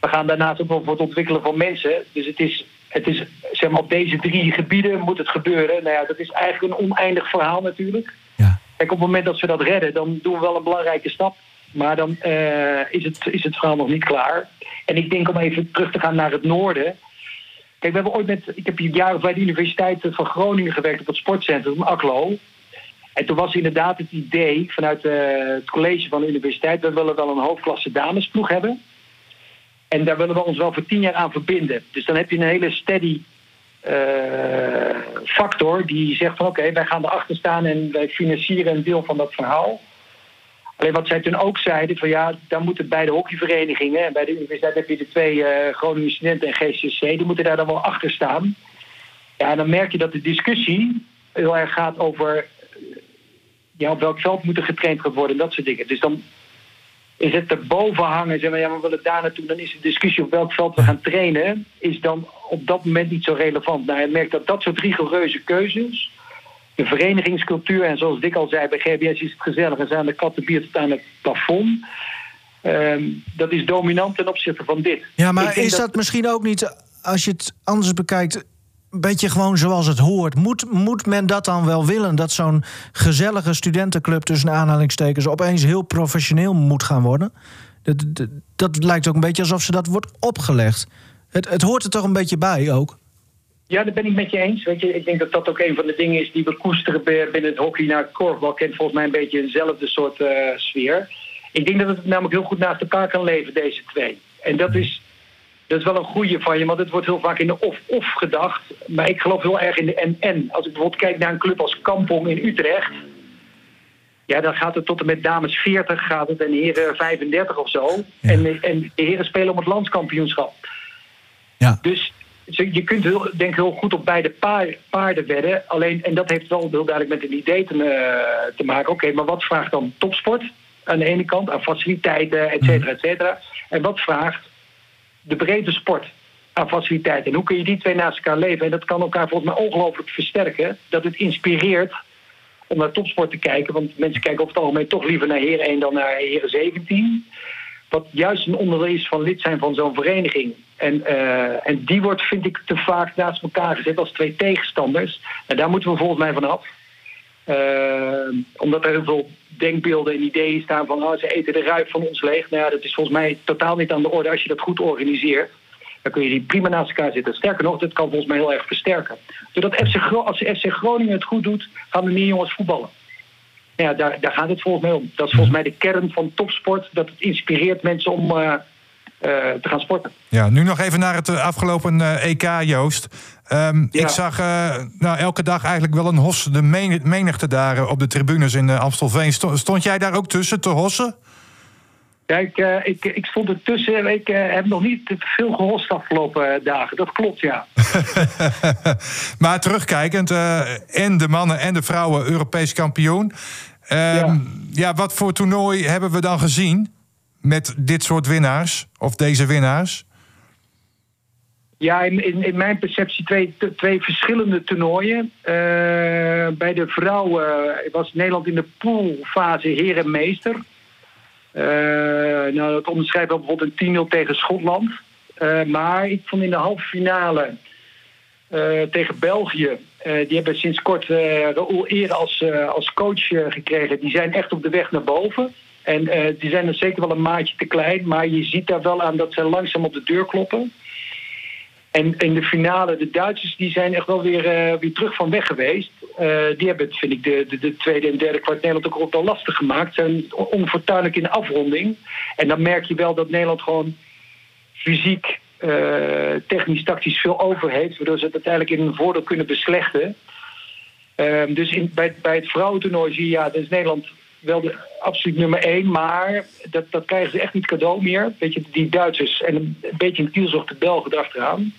We gaan daarnaast ook nog voor het ontwikkelen van mensen. Dus het is, het is zeg maar, op deze drie gebieden moet het gebeuren. Nou ja, dat is eigenlijk een oneindig verhaal natuurlijk. Ja. Kijk, op het moment dat we dat redden, dan doen we wel een belangrijke stap. Maar dan uh, is, het, is het verhaal nog niet klaar. En ik denk om even terug te gaan naar het noorden. Kijk, we hebben ooit met. Ik heb hier jaren bij de Universiteit van Groningen gewerkt op het sportcentrum, ACLO. En toen was inderdaad het idee vanuit uh, het college van de universiteit: we willen wel een hoofdklasse damesploeg hebben. En daar willen we ons wel voor tien jaar aan verbinden. Dus dan heb je een hele steady eh, factor die zegt van oké, wij gaan erachter staan en wij financieren een deel van dat verhaal. Alleen wat zij toen ook zeiden, van ja, dan moeten bij de hockeyverenigingen en bij de universiteit heb je de twee uh, Groningen Studenten en GCC, die moeten daar dan wel achter staan. Ja, en dan merk je dat de discussie heel erg gaat over ja, op welk veld moet er getraind worden en dat soort dingen. Dus dan is het erboven hangen, zeg maar, ja, we willen daar naartoe, dan is de discussie op welk veld we gaan trainen, is dan op dat moment niet zo relevant. Nou, je merkt dat dat soort rigoureuze keuzes, de verenigingscultuur, en zoals Dick al zei, bij GBS is het gezellig en zijn de kattenbier tot aan het plafond. Ehm, dat is dominant ten opzichte van dit. Ja, maar is dat... dat misschien ook niet, als je het anders bekijkt, beetje gewoon zoals het hoort. Moet, moet men dat dan wel willen? Dat zo'n gezellige studentenclub tussen aanhalingstekens opeens heel professioneel moet gaan worden? Dat, dat, lijkt ook een beetje alsof ze dat wordt opgelegd. Het, het hoort er toch een beetje bij ook? Ja, dat ben ik met je eens. Weet je, ik denk dat dat ook een van de dingen is die we koesteren binnen het hockey naar korfbal. Kent volgens mij een beetje eenzelfde soort uh, sfeer. Ik denk dat het namelijk heel goed naast elkaar kan leven, deze twee. En dat is dat is wel een goede van je, want het wordt heel vaak in de of-of gedacht. Maar ik geloof heel erg in de en-en. Als ik bijvoorbeeld kijk naar een club als Kampong in Utrecht. Ja, dan gaat het tot en met dames 40 gaat het en heren 35 of zo. En, en de heren spelen om het landskampioenschap. Ja. Dus je kunt heel, denk ik heel goed op beide paarden wedden. Alleen, en dat heeft wel heel duidelijk met een idee te, eh, te maken. Oké, maar wat vraagt dan topsport aan de ene kant? Aan faciliteiten, et cetera, et cetera. En wat vraagt de brede sport aan faciliteiten. En hoe kun je die twee naast elkaar leven? En dat kan elkaar volgens mij ongelooflijk versterken. Dat het inspireert om naar topsport te kijken. Want mensen kijken over het algemeen toch liever naar Heren 1 dan naar Heren 17. Wat juist een onderdeel is van lid zijn van zo'n vereniging. En, uh, en die wordt, vind ik, te vaak naast elkaar gezet als twee tegenstanders. En daar moeten we volgens mij vanaf. Uh, omdat er heel veel denkbeelden en ideeën staan van oh, ze eten de ruip van ons leeg. Nou ja, dat is volgens mij totaal niet aan de orde als je dat goed organiseert. Dan kun je die prima naast elkaar zitten. Sterker nog, dat kan volgens mij heel erg versterken. Doordat FC, als FC Groningen het goed doet, gaan er meer jongens voetballen. Ja, daar, daar gaat het volgens mij om. Dat is volgens mij de kern van topsport. Dat het inspireert mensen om uh, te gaan sporten. Ja, nu nog even naar het eh, afgelopen EK, Joost. Um, Ik zag uh, nou, elke dag eigenlijk wel een hos de menigte daar op de tribunes in uh, Amstelveen. Stond jij daar ook tussen te hossen? Ik, uh, ik, ik stond ertussen. Ik heb nog niet veel gehost de afgelopen dagen. Dat klopt, ja. *laughs* maar terugkijkend, en de mannen en de vrouwen Europees kampioen. Um, ja. ja, wat voor toernooi hebben we dan gezien met dit soort winnaars? Of deze winnaars? Ja, in, in, mijn perceptie twee, twee verschillende toernooien. Uh, bij de vrouwen was Nederland in de poolfase herenmeester. Uh, nou, dat onderschrijft wel bijvoorbeeld een 10-0 tegen Schotland. Uh, maar ik vond in de halve finale tegen België... die hebben sinds kort Raoul Eer als, als coach gekregen. Die zijn echt op de weg naar boven. En die zijn er zeker wel een maatje te klein. Maar je ziet daar wel aan dat ze langzaam op de deur kloppen. En in de finale, de Duitsers die zijn echt wel weer, uh, weer terug van weg geweest. Uh, die hebben het, vind ik, de, de, de, tweede en derde kwart Nederland ook wel lastig gemaakt. Zijn onfortuinlijk in de afronding. En dan merk je wel dat Nederland gewoon fysiek, technisch, tactisch veel over heeft. Waardoor ze het uiteindelijk in een voordeel kunnen beslechten. Ehm, dus bij, bij het vrouwentoernooi zie je, ja, dat is Nederland wel de absoluut nummer één. Maar dat, dat krijgen ze echt niet cadeau meer. Weet je, die Duitsers en een, beetje een kielzocht de Belgen erachteraan.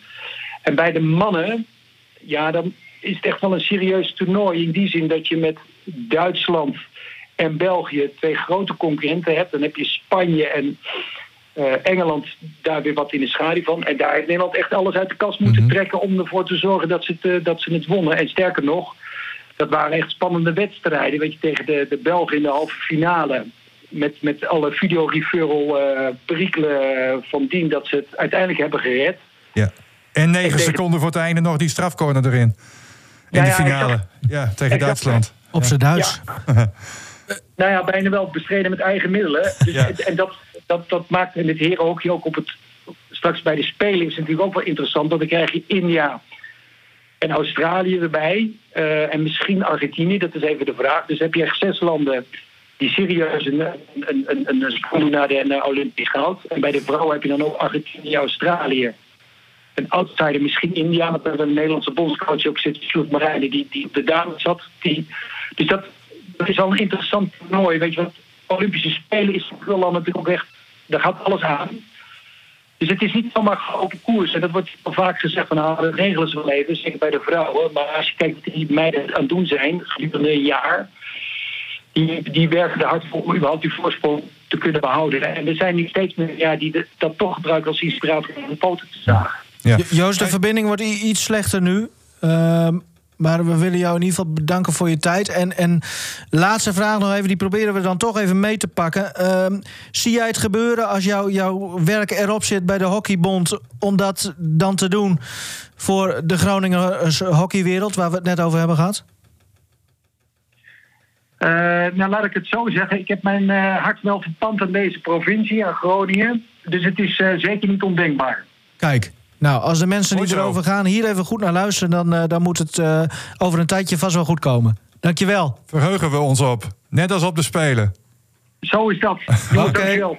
En bij de mannen, ja, dan is het echt wel een serieus toernooi. In die zin dat je met Duitsland en België twee grote concurrenten hebt. Dan heb je Spanje en uh, Engeland daar weer wat in de schaduw van. En daar heeft Nederland echt alles uit de kast moeten mm -hmm. trekken om ervoor te zorgen dat ze het, uh, dat ze het wonnen. En sterker nog, dat waren echt spannende wedstrijden. Weet je, tegen de, de Belgen in de halve finale. Met, met alle videoreferral uh, perikelen van dien dat ze het uiteindelijk hebben gered. Ja. En negen tegen... seconden voor het einde nog die strafcorner erin. In ja, de finale. Ja, ja tegen Duitsland. Op zijn Duits. Ja. *laughs* nou ja, bijna wel bestreden met eigen middelen. Dus, ja. En dat, dat, dat maakt in het herenhockey ook op het... Straks bij de Spelen is natuurlijk ook wel interessant. Want dan krijg je India en Australië erbij. Uh, en misschien Argentinië, dat is even de vraag. Dus heb je echt zes landen die serieus een, een, een, een naar de Olympisch goud. En bij de vrouwen heb je dan ook Argentinië, Australië. een outsider misschien India. Want we een Nederlandse bondscoach ook zitten, Sjoerd Marijnen, die, die op de dames zat. Die, dus dat, is al een interessant toernooi. Weet je wat, Olympische Spelen is voor veel natuurlijk ook echt, daar gaat alles aan. Dus het is niet zomaar open koers. En dat wordt al vaak gezegd van nou, dat regelen ze wel even, zeker bij de vrouwen. Maar als je kijkt wat die meiden aan het doen zijn gedurende een jaar, die, die werken er hard voor om überhaupt die voorsprong te kunnen behouden. En er zijn nu steeds meer ja, die de- dat toch gebruiken als inspiratie om de poten te zagen. Ja. Jo- Joost, de verbinding wordt iets slechter nu. Ehm, maar we willen jou in ieder geval bedanken voor je tijd. En, en laatste vraag nog even, die proberen we dan toch even mee te pakken. Ehm, zie jij het gebeuren als jou, jouw werk erop zit bij de Hockeybond... om dat dan te doen voor de Groningen hockeywereld... waar we het net over hebben gehad? Eh, nou, laat ik het zo zeggen. Ik heb mijn eh, hart wel verpand aan deze provincie, aan Groningen. Dus het is eh, zeker niet ondenkbaar. Kijk, nou, als de mensen die erover gaan hier even goed naar luisteren... dan, eh, dan moet het eh, over een tijdje vast wel goed komen. Dankjewel. Verheugen we ons op. Net als op de Spelen. Zo is dat. *laughs* Oké.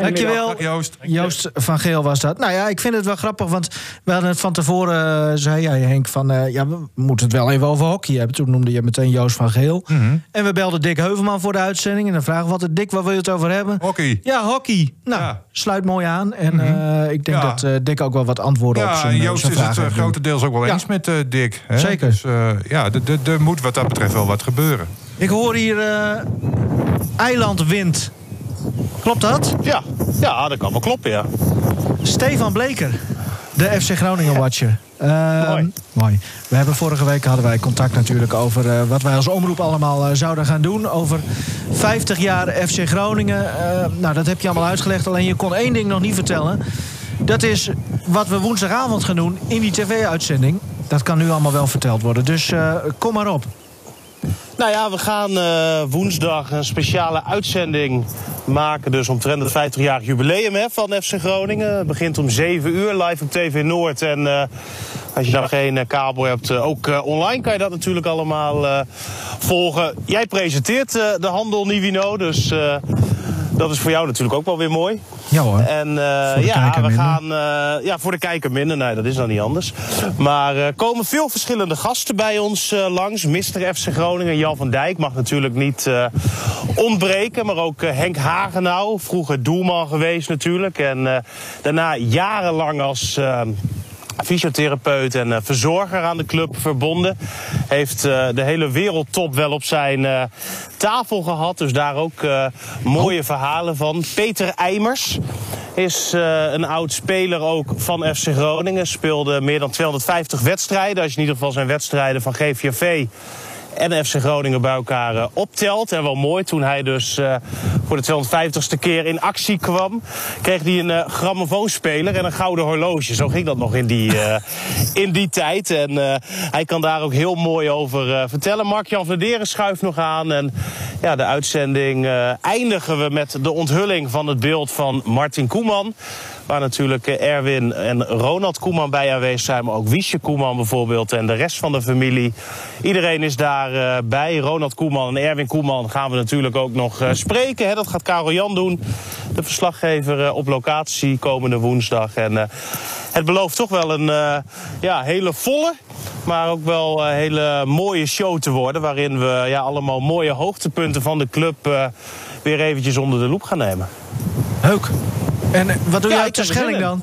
Dankjewel. *laughs* Dag, Joost. Joost van Geel was dat. Nou ja, ik vind het wel grappig, want we hadden het van tevoren, eh, zei jij Henk, van eh, ja, we moeten het wel even over hockey hebben. Toen noemde je meteen Joost van Geel. Mhm. En we belden Dick Heuvelman voor de uitzending. En dan vragen we altijd, Dick, waar wil je het over hebben? Hockey. Ja, hockey. Nou, Ja. sluit mooi aan. En eh, ik denk Ja. dat eh, Dick ook wel wat antwoorden op Ja, zijn, en Joost zijn is het grotendeels ook wel Ja. eens met eh, Dick. Hè? Zeker. Dus eh, ja, er moet wat dat betreft wel wat gebeuren. Ik hoor hier eh eilandwind. Klopt dat? Ja, ja, dat kan wel kloppen, ja. Stefan Bleker, de FC Groningen Watcher. Ehm, Mooi. mooi. We hebben vorige week hadden wij contact natuurlijk over eh, wat wij als omroep allemaal eh, zouden gaan doen. Over 50 jaar FC Groningen. Eh, nou, dat heb je allemaal uitgelegd. Alleen je kon één ding nog niet vertellen. Dat is wat we woensdagavond gaan doen in die tv-uitzending. Dat kan nu allemaal wel verteld worden. Dus kom maar op. Nou ja, we gaan eh, woensdag een speciale uitzending maken. Dus omtrent het 50-jarig jubileum hè, van FC Groningen. Het begint om 7 uur live op TV Noord. En eh, als je dan geen eh, kabel hebt, ook online kan je dat natuurlijk allemaal volgen. Jij presenteert de handel Nivino, dus dat is voor jou natuurlijk ook wel weer mooi. Ja hoor. En eh, ja, we minder. gaan. eh, ja, voor de kijker minder. Nee, dat is dan niet anders. Maar er komen veel verschillende gasten bij ons eh, langs. Mr. FC Groningen, Jan van Dijk mag natuurlijk niet eh, ontbreken. Maar ook eh, Henk Hagenau, vroeger doelman geweest natuurlijk. En eh, daarna jarenlang als. Fysiotherapeut en eh, verzorger aan de club verbonden. Heeft eh, de hele wereldtop wel op zijn eh, tafel gehad. Dus daar ook mooie verhalen van. Peter Eimers is een oud speler ook van FC Groningen. Speelde meer dan 250 wedstrijden. Als je in ieder geval zijn wedstrijden van GVV en FC Groningen bij elkaar eh, optelt. En wel mooi, toen hij dus eh, voor de 250ste keer in actie kwam... kreeg hij een eh grammofoonspeler en een gouden horloge. Zo ging dat nog in die, in die tijd. En hij kan daar ook heel mooi over vertellen. Mark-Jan Verderen schuift nog aan. En ja, de uitzending eindigen we met de onthulling van het beeld van Martin Koeman... Waar natuurlijk eh, Erwin en Ronald Koeman bij aanwezig zijn. Maar ook Wiesje Koeman bijvoorbeeld en de rest van de familie. Iedereen is daar eh, bij. Ronald Koeman en Erwin Koeman gaan we natuurlijk ook nog eh, spreken. Dat gaat Karel Jan doen. De verslaggever op locatie komende woensdag. En het belooft toch wel een ja, hele volle... Maar ook wel een hele mooie show te worden. Waarin we ja, allemaal mooie hoogtepunten van de club... weer eventjes onder de loep gaan nemen. Leuk. En eh, wat doe jij op de Schelling in. dan?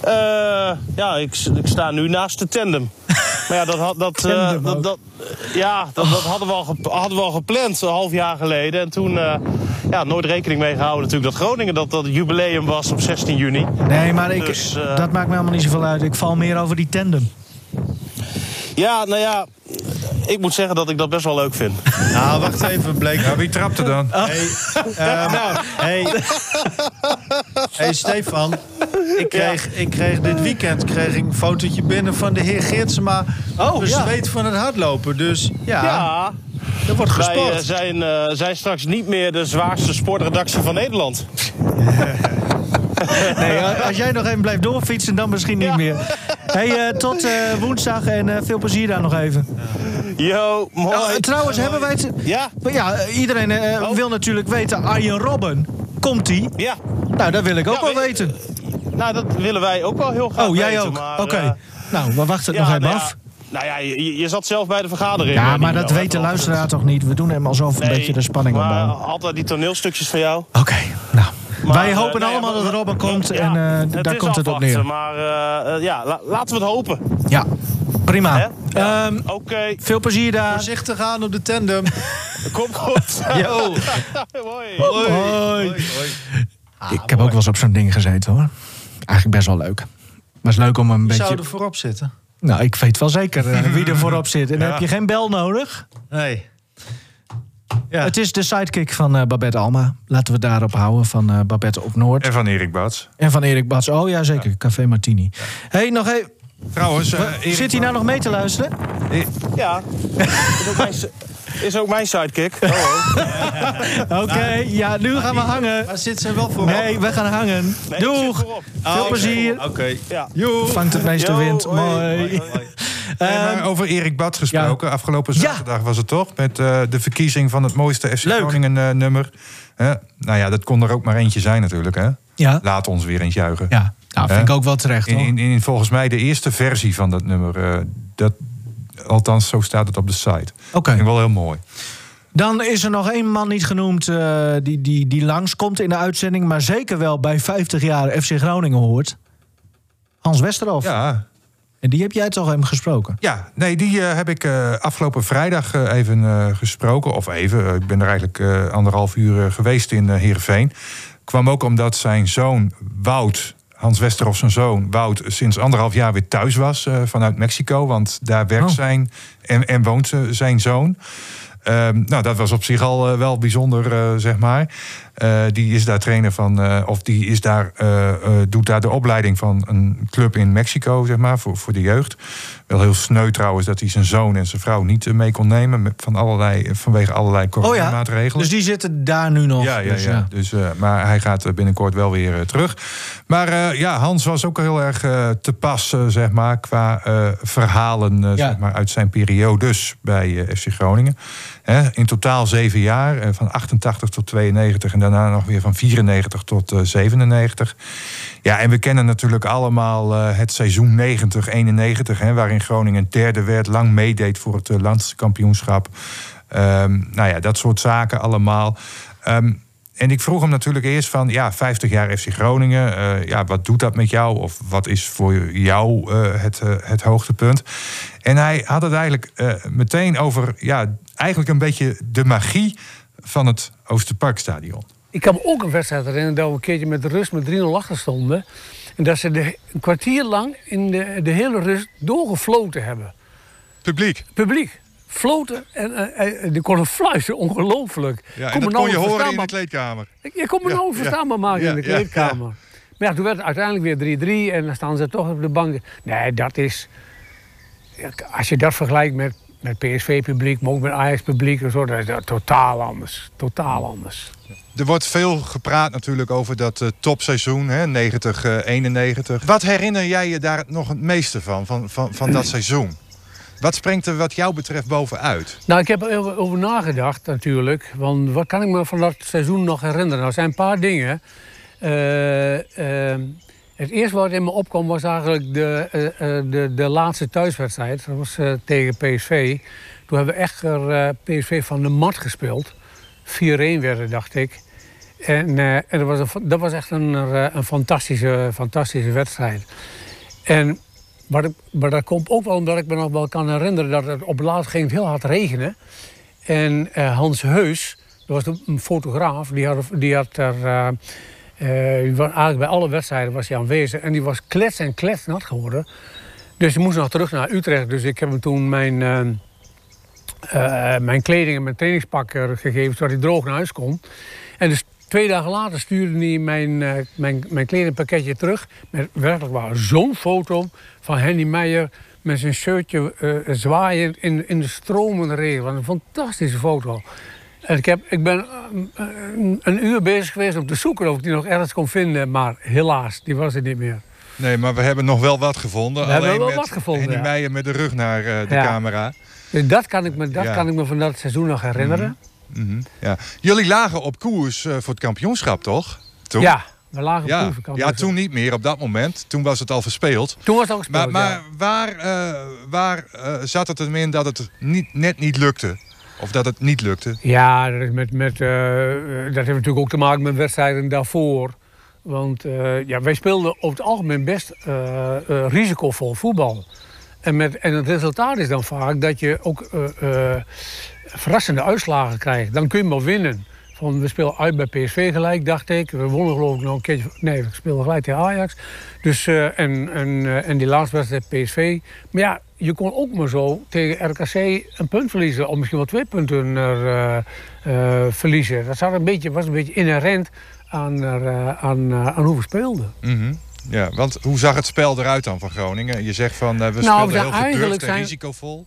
Eh, ja, ik, ik sta nu naast de tandem. *laughs* Maar ja, dat, had- dat, eh, dat, dat, ja, dat, dat hadden, we al ge- hadden we al gepland een half jaar geleden. En toen ja, nooit rekening mee gehouden natuurlijk dat Groningen dat, dat jubileum was op 16 juni. Nee, maar ik, Dus, dat maakt me helemaal niet zoveel uit. Ik val meer over die tandem. Ja, nou ja, ik moet zeggen dat ik dat best wel leuk vind. *laughs* Nou, wacht even, Bleek. Ja, wie trapte dan? Hey, *laughs* ehm, hey. hey, Stefan. Ik kreeg, ik kreeg dit weekend kreeg ik een fotootje binnen van de heer Geertsema. Oh, bezweet van het hardlopen. Dus ja, Ja, er wordt wij gesport. eh, zijn, eh, zijn straks niet meer de zwaarste sportredactie van Nederland. *laughs* *laughs* Nee, als jij nog even blijft doorfietsen, dan misschien niet Ja. meer. Hey, eh, tot eh, woensdag en eh, veel plezier daar nog even. Yo, mooi. Oh, trouwens, hebben wij het... Ja, Ja, iedereen Oh. wil natuurlijk weten, Arjen Robben, komt hij? ja. Nou, dat wil ik ook Ja, wel weet- weten. nou, dat willen wij ook wel heel graag Oh, jij weten, ook? Oké. Nou, we wachten het ja, nog even nou ja, af. Nou ja, je, je zat zelf bij de vergadering. Ja, maar dat weet de luisteraar toch niet? We doen hem al zo een Nee, beetje de spanning maar opbouwen. altijd die toneelstukjes van jou. Oké, nou. Maar, Wij eh, hopen nee, allemaal maar- dat Robben komt Ja, en eh, het daar is komt het op neer. Maar eh, ja, la- laten we het hopen. Ja, prima. Ja. Ehm, Oké, veel plezier daar. Voorzichtig aan op de tandem. *laughs* kom goed. *laughs* Yo. *laughs* Hoi. Hoi. Ik heb ook wel eens op zo'n ding gezeten hoor. Eigenlijk best wel leuk. Was leuk om een Wie beetje... zou er voorop zitten? Nou, ik weet wel zeker eh, wie er voorop zit. En dan Ja. heb je geen bel nodig. Nee. Ja. Het is de sidekick van eh, Babette Alma. Laten we daarop houden, van eh, Babette op Noord. En van Erik Bats. En van Erik Bats. Oh ja, zeker. Café Martini. hey, nog even. Trouwens, eh, Erik Zit hij nou nog mee te luisteren? Ja, *laughs* is ook mijn, sidekick. Oh, oh. *laughs* Oké, ja, nu gaan we hangen. Maar zit ze wel voorop? Nee, we gaan hangen. Nee, Doeg. Veel plezier. Oh, Oké. Ja. Vangt het meeste wind. hoi. Mooi. *laughs* Nee, maar over Erik Bats gesproken. Afgelopen Ja. zaterdag was het toch? Met eh, de verkiezing van het mooiste FC Leuk. Groningen eh, nummer. Hè? nou ja, dat kon er ook maar eentje zijn natuurlijk. Hè? Ja, Laat ons weer eens juichen. ja. Nou, vind ik ook wel terecht hoor. in, in volgens mij de eerste versie van dat nummer. eh, dat, althans, zo staat het op de site. Oké. Vind ik wel heel mooi. Dan is er nog één man niet genoemd eh, die, die, die langskomt in de uitzending... maar zeker wel bij 50 jaar FC Groningen hoort. Hans Westerhof. Ja, En die heb jij toch hem gesproken? Ja, nee, die eh, heb ik eh, afgelopen vrijdag even gesproken. Of even, ik ben er eigenlijk anderhalf uur geweest in eh Heerenveen. Kwam ook omdat zijn zoon Wout, Hans Westerhof zijn zoon Wout... sinds anderhalf jaar weer thuis was eh, vanuit Mexico. Want daar werkt Oh. zijn en, en woont eh, zijn zoon. Ehm, nou, dat was op zich al eh, wel bijzonder, zeg maar. Eh, die is daar trainer van, eh, of die is daar, eh, doet daar de opleiding van een club in Mexico, zeg maar, voor, voor de jeugd. Wel heel sneu trouwens dat hij zijn zoon en zijn vrouw niet mee kon nemen met- van allerlei, vanwege allerlei Oh ja, coronamaatregelen. dus die zitten daar nu nog. Ja, ja, Dus, ja. Dus, maar hij gaat binnenkort wel weer terug. Maar ja, Hans was ook heel erg te pas, zeg maar, qua verhalen Ja. zeg maar, uit zijn periodes bij FC Groningen. In totaal zeven jaar, eh, van 88 tot 92 en daarna nog weer van 94 tot eh, 97. Ja, en we kennen natuurlijk allemaal eh, het seizoen 90-91, hè, waarin Groningen derde werd, lang meedeed voor het eh, landskampioenschap. Ehm, nou ja, dat soort zaken allemaal. Ehm, en ik vroeg hem natuurlijk eerst van, ja, 50 jaar FC Groningen, eh, ja, wat doet dat met jou? Of wat is voor jou eh, het, eh, het hoogtepunt? En hij had het eigenlijk eh, meteen over, ja, eigenlijk een beetje de magie van het Oosterparkstadion. Ik kan me ook een wedstrijd herinneren dat we een keertje met de rust met 3-0 achter stonden. En dat ze de, een kwartier lang in de, de hele rust doorgefloten hebben. Publiek. Publiek. Floten en eh, eh, die konden fluisteren, ongelooflijk. Ja, Kon en dat nou kon je horen in de kleedkamer. Ik kon me Ja, nou ja, verstaanbaar maken in de ja, kleedkamer. Maar ja, toen werd het uiteindelijk weer 3-3 en dan staan ze toch op de bank. Nee, dat is... Als je dat vergelijkt met, met PSV-publiek, maar ook met Ajax-publiek en zo, dat is dat totaal anders. Totaal anders. Er wordt veel gepraat natuurlijk over dat eh, topseizoen, hè, 90, eh, 91. Wat herinner jij je daar nog het meeste van, van, van, van dat seizoen? Wat springt er wat jou betreft bovenuit? Nou, ik heb er over, nagedacht natuurlijk. Want wat kan ik me van dat seizoen nog herinneren? Nou, er zijn een paar dingen. Eh, eh, het eerste wat in me opkwam was eigenlijk de, eh, de, de laatste thuiswedstrijd. Dat was tegen PSV. Toen hebben we echt PSV van de mat gespeeld. 4-1 werden, dacht ik. En, en dat, was een, dat was echt een, een fantastische, fantastische wedstrijd. En maar, maar dat komt ook wel omdat ik me nog wel kan herinneren dat het op laat ging heel hard regenen. En eh, Hans Heus, dat was een fotograaf, die had, die had er. eh, eh, eigenlijk bij alle wedstrijden was hij aanwezig. En die was klets en kletsnat geworden. Dus hij moest nog terug naar Utrecht. Dus ik heb hem toen mijn, mijn kleding en mijn trainingspak gegeven, zodat hij droog naar huis kon. En dus twee dagen later stuurde hij mijn, eh, mijn, mijn kledingpakketje terug. Met werkelijk waar zo'n foto van Henny Meijer met zijn shirtje eh zwaaiend in, in de stromende regen. Wat een fantastische foto. En ik, heb, ik ben eh, een, uur bezig geweest om te zoeken of ik die nog ergens kon vinden. Maar helaas, die was er niet meer. Nee, maar we hebben nog wel wat gevonden. We hebben Alleen wel met wat gevonden, Henny ja. Meijer met de rug naar de Ja. camera. Dus dat kan ik me, dat Ja. kan ik me van dat seizoen nog herinneren. Mhm, ja. Jullie lagen op koers eh, voor het kampioenschap, toch? Toen? Ja, We lagen Ja, proefvakantie. ja, toen niet meer op dat moment. Toen was het al verspeeld. Toen was het al gespeeld, Maar, maar ja. waar, eh, waar eh, zat het hem in dat het niet, net niet lukte? Of dat het niet lukte? Ja, dat, is met, met, dat heeft natuurlijk ook te maken met wedstrijden daarvoor. Want ja, wij speelden over het algemeen best risicovol voetbal. En, met, en het resultaat is dan vaak dat je ook verrassende uitslagen krijgt. Dan kun je maar winnen. Van, we spelen uit bij PSV gelijk, dacht ik. We wonnen geloof ik nog een keertje. Nee, we speelden gelijk tegen Ajax. Dus, eh, en, en, eh, en die laatste wedstrijd PSV. Maar ja, je kon ook maar zo tegen RKC een punt verliezen. Of misschien wel twee punten eh, eh, verliezen. Dat zat een beetje, was een beetje inherent aan, aan, aan hoe we speelden. Mhm. Ja, want hoe zag het spel eruit dan van Groningen? Je zegt van we Nou, speelden heel gedurfd en zijn- risicovol.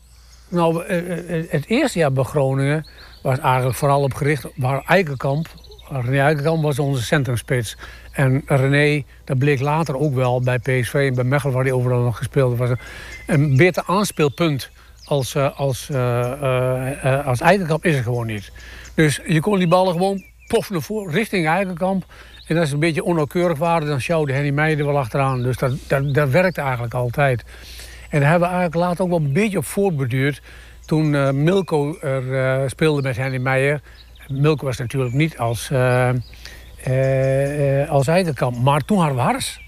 Nou, eh, eh, het eerste jaar bij Groningen was eigenlijk vooral op gericht waar Eikenkamp. René Eikenkamp was onze centrumspits. En René, dat bleek later ook wel bij PSV en bij Mechelen, waar hij overal nog gespeeld was. Een beter aanspeelpunt als, eh, als, eh, eh, eh, als Eikenkamp is er gewoon niet. Dus je kon die ballen gewoon pof naar richting Eikenkamp. En als ze een beetje onnauwkeurig waren, dan sjouwde Henny Meijer er wel achteraan. Dus dat, dat, dat werkte eigenlijk altijd. En daar hebben we eigenlijk later ook wel een beetje op voortbeduurd. Toen eh, Milko er eh, speelde met Henny Meijer. Milko was natuurlijk niet als, eh, eh, als Eikenkamp, maar toen hadden we Harris.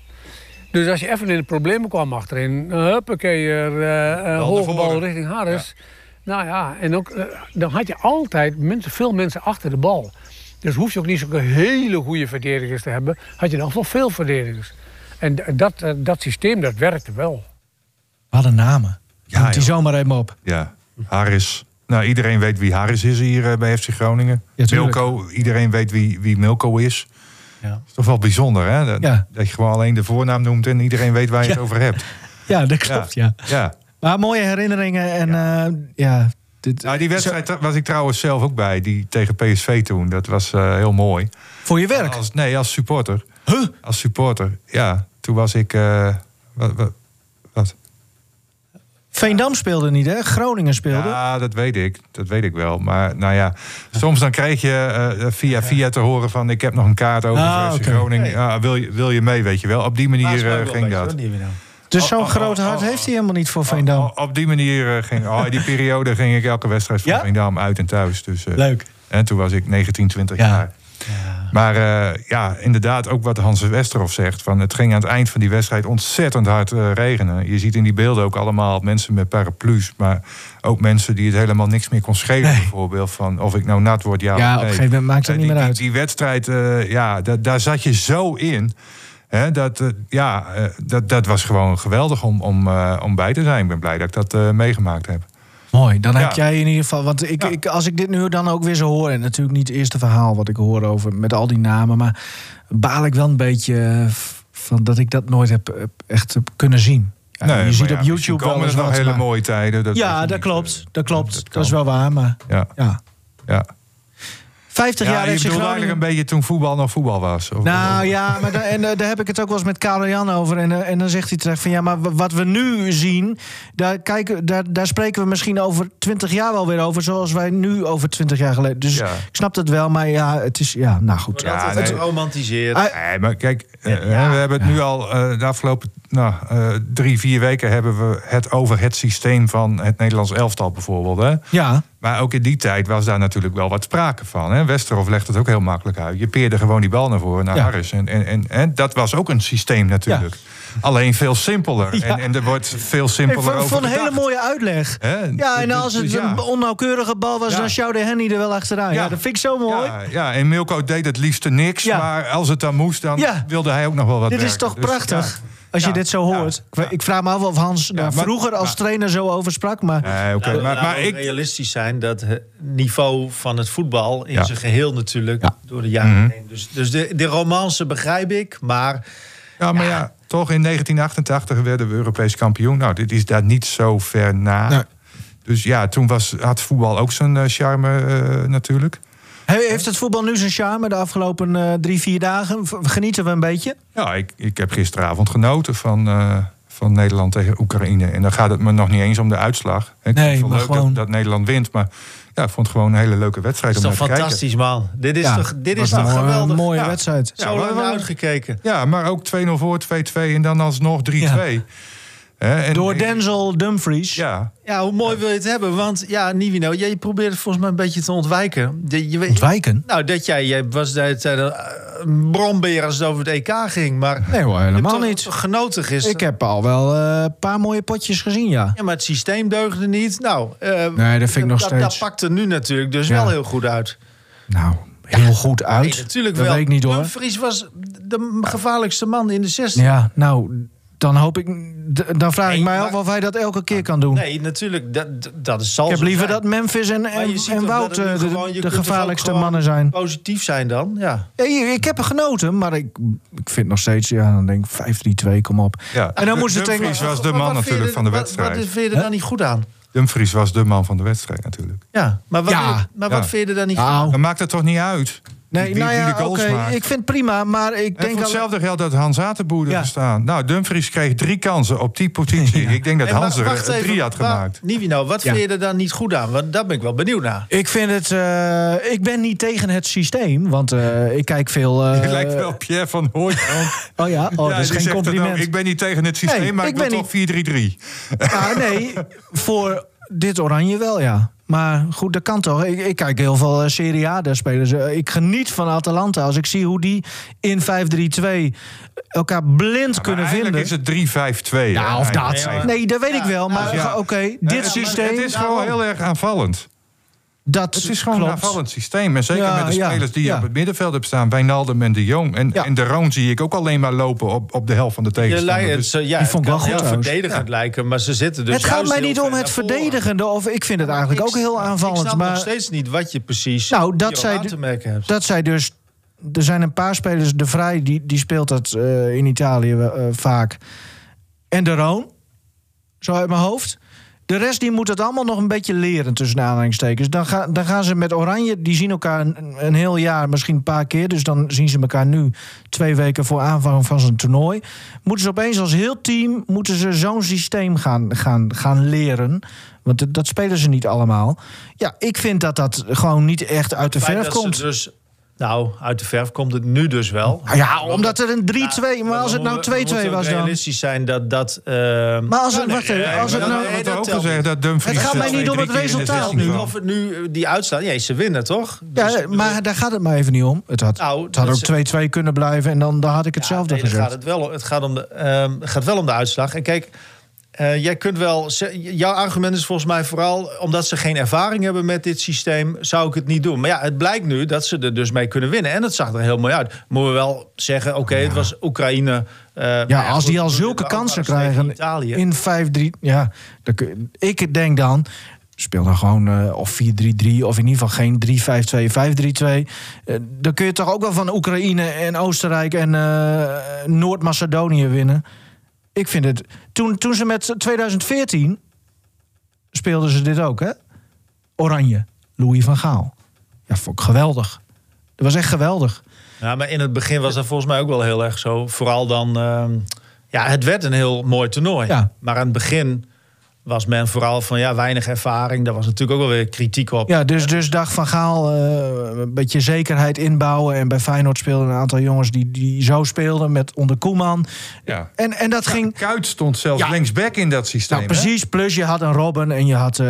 Dus als je even in de problemen kwam achterin, uh, huppakee, naar hoge bal richting Harris. Nou ja, en ook, dan had je altijd mensen, veel mensen achter de bal. Dus hoef je ook niet zo'n hele goede verdedigers te hebben. Had je nog wel veel verdedigers. En dat, dat systeem, dat werkte wel. Wat een namen. Ja, Noemt die joh. zomaar even op. Ja, Harris. Nou, iedereen weet wie Harris is hier eh, bij FC Groningen. Ja. Milko, iedereen weet wie, wie Milko is. Ja. Dat is toch wel bijzonder, hè? Dat, Ja. dat je gewoon alleen de voornaam noemt en iedereen weet waar je het over hebt. *laughs* Ja, dat klopt, ja. ja. Maar mooie herinneringen en ja. ja dit, Nou, die wedstrijd was ik trouwens zelf ook bij, die tegen PSV toen. Dat was eh, heel mooi. voor je werk. Als, nee, als supporter. Huh? Als supporter, ja. Toen was ik... eh, wat, wat, wat? Veendam speelde niet, hè? Groningen speelde. Ja, dat weet ik. Dat weet ik wel. Maar nou ja, soms dan kreeg je eh, via via te horen van... ik heb nog een kaart over Ah, voor. Groningen. Ja, wil, je, wil je mee, weet je wel. Op die manier eh, ging dat. dus zo'n oh, groot oh, hart oh, heeft hij helemaal niet voor Veendam. Oh, Op die manier eh, ging... Oh, in die periode ging ik elke wedstrijd van Ja? Veendam uit en thuis. Dus, eh, Leuk. En toen was ik 19, 20 Ja. jaar. Maar eh, ja, inderdaad, ook wat Hans Westerhof zegt. Van het ging aan het eind van die wedstrijd ontzettend hard eh, regenen. Je ziet in die beelden ook allemaal mensen met paraplu's. Maar ook mensen die het helemaal niks meer kon schelen. Nee. Bijvoorbeeld van of ik nou nat word, ja, Ja, op een gegeven moment maakt het Eh, niet die, meer die- uit. Die, wedstrijd, eh, ja, da- daar zat je zo in. Hè, dat, ja, dat, dat was gewoon geweldig om, om, om bij te zijn. Ik ben blij dat ik dat meegemaakt heb. Mooi, dan Ja. heb jij in ieder geval... Want ik, Ja. ik, als ik dit nu dan ook weer zo hoor... en natuurlijk niet het eerste verhaal wat ik hoor over met al die namen... maar baal ik wel een beetje eh, van dat ik dat nooit heb, echt heb kunnen zien. Ja, Nee, je ziet op YouTube wel komen eens er nog hele maar- mooie tijden. Dat ja, je dat klopt. eh, Dat klopt. dat is wel waar, maar Ja, ja. Ja. 50 Ja, jaar bedoelt Groningen... eigenlijk een beetje toen voetbal nog voetbal was. Of- Nou ja, maar da- en, eh, daar heb ik het ook wel eens met Karel Jan over. En, eh, en dan zegt hij terecht van ja, maar wat we nu zien, daar, kijken, daar, daar spreken we misschien over 20 jaar wel weer over, zoals wij nu over 20 jaar geleden. Dus Ja. ik snap dat wel, maar ja, het is ja, nou goed. Ja, Ja, nee. het romantiseert. Ah, Nee, maar kijk, eh, Ja. we hebben het nu al eh, de afgelopen nou, eh, drie, vier weken hebben we het over het systeem van het Nederlands elftal bijvoorbeeld. Hè? Ja, Maar ook in die tijd was daar natuurlijk wel wat sprake van. Hè? Westerhof legt het ook heel makkelijk uit. Je peerde gewoon die bal naar voren, naar Ja. Harris. En, en, en, en dat was ook een systeem natuurlijk. Alleen veel simpeler. *laughs* Ja. En, en er wordt veel ik simpeler vond, over vond een hele mooie uitleg. Ja, en Dus- als het dus een onnauwkeurige bal was, dan sjouwde Henny er wel achteraan. Ja, dat vind ik zo mooi. Ja, ja, en Milko deed het liefste niks. Maar als het dan moest, dan wilde hij ook nog wel wat Dit is toch Dus, prachtig? ja. Als je dit zo hoort. Ik- ja. Ik vraag me af of Hans daar maar- vroeger als maar- trainer zo over sprak. Maar Nee, oké. Nou, maar, maar we ik, realistisch zijn dat het niveau van het voetbal in Ja. zijn geheel natuurlijk Ja. door de jaren Mhm. heen. Dus, dus de, de romance begrijp ik, maar Ja, maar ja, toch in 1988 werden we Europees kampioen. Nou, dit is daar niet zo ver na. Nee. Dus ja, toen was, had voetbal ook zijn eh, charme eh, natuurlijk. He- Heeft het voetbal nu zijn charme de afgelopen eh, drie, vier dagen? Genieten we een beetje? Ja, ik, ik heb gisteravond genoten van, eh, van Nederland tegen Oekraïne. En dan gaat het me nog niet eens om de uitslag. Ik Nee, vind het leuk gewoon- dat, dat Nederland wint. Maar ja, ik vond het gewoon een hele leuke wedstrijd Dat is om toch naar te kijken. fantastisch, man. Dit is Ja, toch, dit is een toch mooie- geweldig. mooie Ja. wedstrijd. Zo Ja, lang uitgekeken. Ja, maar ook 2-0 voor, 2-2 en dan alsnog 3-2. En- Door Denzel Dumfries. Ja, Ja, hoe mooi wil je het hebben? Want ja, Nivino, jij probeert het volgens mij een beetje te ontwijken. Je, je weet- Ontwijken? Nou, dat jij, jij was een uh, brombeer als het over het EK ging. Maar Nee hoor, helemaal niet. genoten gisteren. Ik heb al wel eh, een paar mooie potjes gezien, ja. Ja, maar het systeem deugde niet. Nou, eh, Nee, dat vind ik nog dat, steeds. Dat pakt er nu natuurlijk dus Ja. wel heel goed uit. Nou, heel goed uit. Nee, natuurlijk dat wel. weet ik niet hoor. Dumfries was de gevaarlijkste man in de 16. Ja, nou, dan hoop ik. Dan vraag ik Nee, mij af of hij dat elke keer kan doen. Nee, natuurlijk. Dat, dat is zal ik heb liever zijn. dat Memphis en, en, Wout dat eh, de, gewoon- de gevaarlijkste mannen zijn. Positief zijn dan, ja. Ja, ik ik heb er genoten, maar ik, ik vind nog steeds, ja, dan denk ik 5-3-2, kom op. ja. En dan moest het *laughs* Dumfries was de man wat natuurlijk van de wat- wedstrijd. Wat vind je er dan niet goed aan? Dumfries was de man van de wedstrijd natuurlijk. Ja, maar wat, Ja. maar Ja. wat vind je er dan niet goed aan? Nou, Dan maakt het toch niet uit nee, nou de goals maakt. ik vind het prima, maar ik En denk voor al... hetzelfde geldt dat Hans Atenboer Ja. er staan. Nou, Dumfries kreeg drie kansen op die positie. Ik denk dat Hans er eh, even, drie had gemaakt. Nivino, wat Ja. vind je er dan niet goed aan? Want daar ben ik wel benieuwd naar. Ik vind het... eh, ik ben niet tegen het systeem, want eh, ik kijk veel... *laughs* eh, Je lijkt wel Pierre van Hooijdonk. *laughs* Oh ja, oh, Ja, dat is geen dan compliment. ik ben niet tegen het systeem, Nee, maar ik ik, wil ben toch 4-3-3. Ah, nee, voor dit oranje wel, ja. Maar goed, dat kan toch. Ik, ik kijk heel veel eh, Serie A, daar spelen ze. Ik geniet van Atalanta. Als ik zie hoe die in 5-3-2 elkaar blind kunnen vinden. is het 3-5-2. ja, of dat. Nee, dat weet ik wel. Maar oké, dit systeem... Het is gewoon heel erg aanvallend. Dat Het is gewoon klopt. een aanvallend systeem. En zeker Ja, met de ja, spelers die je ja. op het middenveld hebt staan. Wijnaldum en de Jong. En, Ja. en de Roon zie ik ook alleen maar lopen op, op de helft van de tegenstander. Dus- ja, die vond ik het wel goed heel verdedigend lijken, maar ze zitten dus het gaat mij niet om het verdedigende. Of ik vind het eigenlijk ook heel Ik aanvallend. snap nog steeds niet wat je precies Nou, dat zij aan te merken hebt. dat zij dus. Er zijn een paar spelers. De Vrij, die, die speelt dat eh, in Italië eh, vaak. En de Roon. Zo uit mijn hoofd. De rest die moet het allemaal nog een beetje leren tussen de aanhalingstekens. Dan, ga, dan gaan ze met Oranje, die zien elkaar een, een heel jaar, misschien een paar keer. Dus dan zien ze elkaar nu twee weken voor aanvang van zo'n toernooi. Moeten ze opeens als heel team moeten ze zo'n systeem gaan, gaan, gaan leren. Want dat- dat spelen ze niet allemaal. Ja, ik vind dat dat gewoon niet echt uit de verf komt. Dus, nou, uit de verf komt het nu dus wel. Nou ja, omdat er een 3-2... maar als het nou 2-2 was dan... realistisch zijn dat dat... eh, Maar als het, nee, wacht even, nee, als het nou... wordt dat ook telt gezegd niet. dat Dumfries... Het gaat mij eh, niet om het resultaat 16 nu. Of het nu die uitslag... Nee, ze winnen toch? Dus Ja, maar daar gaat het maar even niet om. Het had, Nou, het had ook 2-2 kunnen blijven en dan, dan had ik hetzelfde nee, dan gezegd. gaat het, wel, het, gaat om de, ehm, het gaat wel om de uitslag. En kijk, eh, jij kunt wel... Jouw argument is volgens mij vooral... omdat ze geen ervaring hebben met dit systeem... zou ik het niet doen. Maar ja, het blijkt nu dat ze er dus mee kunnen winnen. En het zag er heel mooi uit. Moeten we wel zeggen, oké, het was Oekraïne... eh, Ja, als goed, die al zulke kansen krijgen in 5-3... Ja, dan kun- ik denk dan... Speel dan gewoon eh, of 4-3-3 of in ieder geval geen 3-5-2, 5-3-2. Eh, dan kun je toch ook wel van Oekraïne en Oostenrijk en eh, Noord-Macedonië winnen. Ik vind het... Toen, toen ze met 2014 speelden ze dit ook, hè? Oranje, Louis van Gaal. Ja, vond ik geweldig. Dat was echt geweldig. Ja, maar in het begin was dat volgens mij ook wel heel erg zo. Vooral dan... ehm, ja, het werd een heel mooi toernooi. Ja. Maar aan het begin was men vooral van ja, weinig ervaring. Daar was natuurlijk ook wel weer kritiek op. Ja, dus, dus dacht Van Gaal eh, een beetje zekerheid inbouwen. En bij Feyenoord speelden een aantal jongens die, die zo speelden met onder Koeman. Ja. En, en dat ging... Kuit stond zelfs Ja. linksback in dat systeem. Nou, hè? precies. Plus je had een Robben en je had, eh,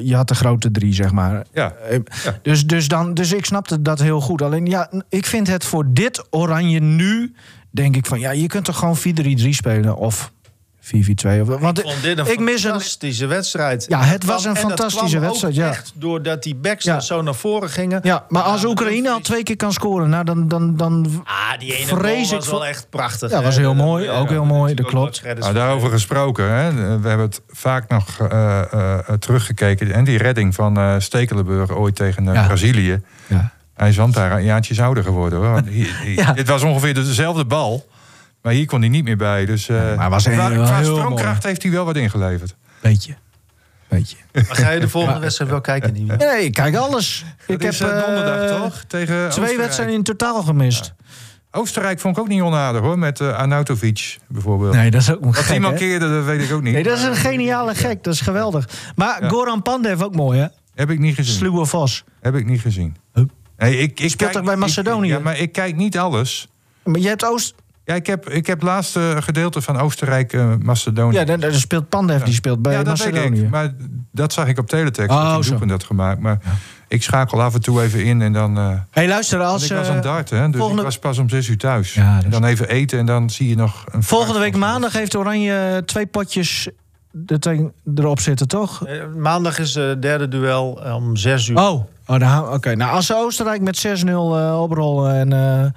je had de grote drie, zeg maar. Ja. Eh, Dus, dus, dan, dus ik snapte dat heel goed. Alleen ja, ik vind het voor dit oranje nu... denk ik van, ja, je kunt toch gewoon 4-3-3 spelen of 4-4-2. Of, want Ik vond dit een ik mis een... fantastische wedstrijd. Ja, het was een en dat fantastische kwam wedstrijd, Ook ja. echt doordat die backs Ja. zo naar voren gingen. Ja, maar als Oekraïne al twee keer kan scoren, nou dan, dan, dan Ah, die ene Vrees ik was wel echt prachtig. Ja, hè. was heel mooi, ook heel mooi, dat klopt. Nou, daarover gesproken, hè. we hebben het vaak nog eh, eh, eh, teruggekeken. En die redding van eh Stekelenburg ooit tegen Ja. Brazilië. Ja. Hij is want daar een jaartje ouder geworden. Hoor. Want hier- *laughs* hier- Ja. Dit was ongeveer dezelfde bal. Maar hier kon hij niet meer bij. Dus, eh, maar hij was qua, qua heel stroomkracht mooi. heeft hij wel wat ingeleverd. Beetje. Beetje. Maar ga je de volgende *laughs* wedstrijd wel kijken, Nieuw? Nee, ik kijk alles. Ik heb is eh, donderdag, eh, toch? Tegen twee Oostenrijk. wedstrijden in totaal gemist. Oostenrijk vond ik ook niet onaardig hoor, met uh, Arnautovic bijvoorbeeld. Nee, dat is ook een Wat hè? mankeerde, dat weet ik ook niet. Nee, dat is een geniale gek. Dat is geweldig. Maar Ja. Goran Pandev ook mooi, hè? Heb ik niet gezien. Sluwe Vos. Heb ik niet gezien. Huh? Nee, ik, ik Speelt kijk- toch bij ik- Macedonië? ja, maar ik kijk niet alles. Maar je hebt Oost... Ja, ik heb, ik heb het laatste gedeelte van Oostenrijk-Macedonië. Ja, daar daar speelt Pandev, die speelt bij ja, dat weet ik. Maar dat zag ik op teletext. Oh, dat doelpunt had gemaakt. Maar ik schakel af en toe even in en dan... eh, hey, luister, als... ik was eh, aan het darten, hè, dus volgende- ik was pas om zes uur thuis. Ja, dat en dan even eten en dan zie je nog... Een Volgende week maandag heeft Oranje twee potjes er erop zitten, toch? Eh, Maandag is het derde duel eh, om 6 uur. Oh, oh dan- oké. Nou, als ze Oostenrijk met 6-0 eh, oprollen en eh,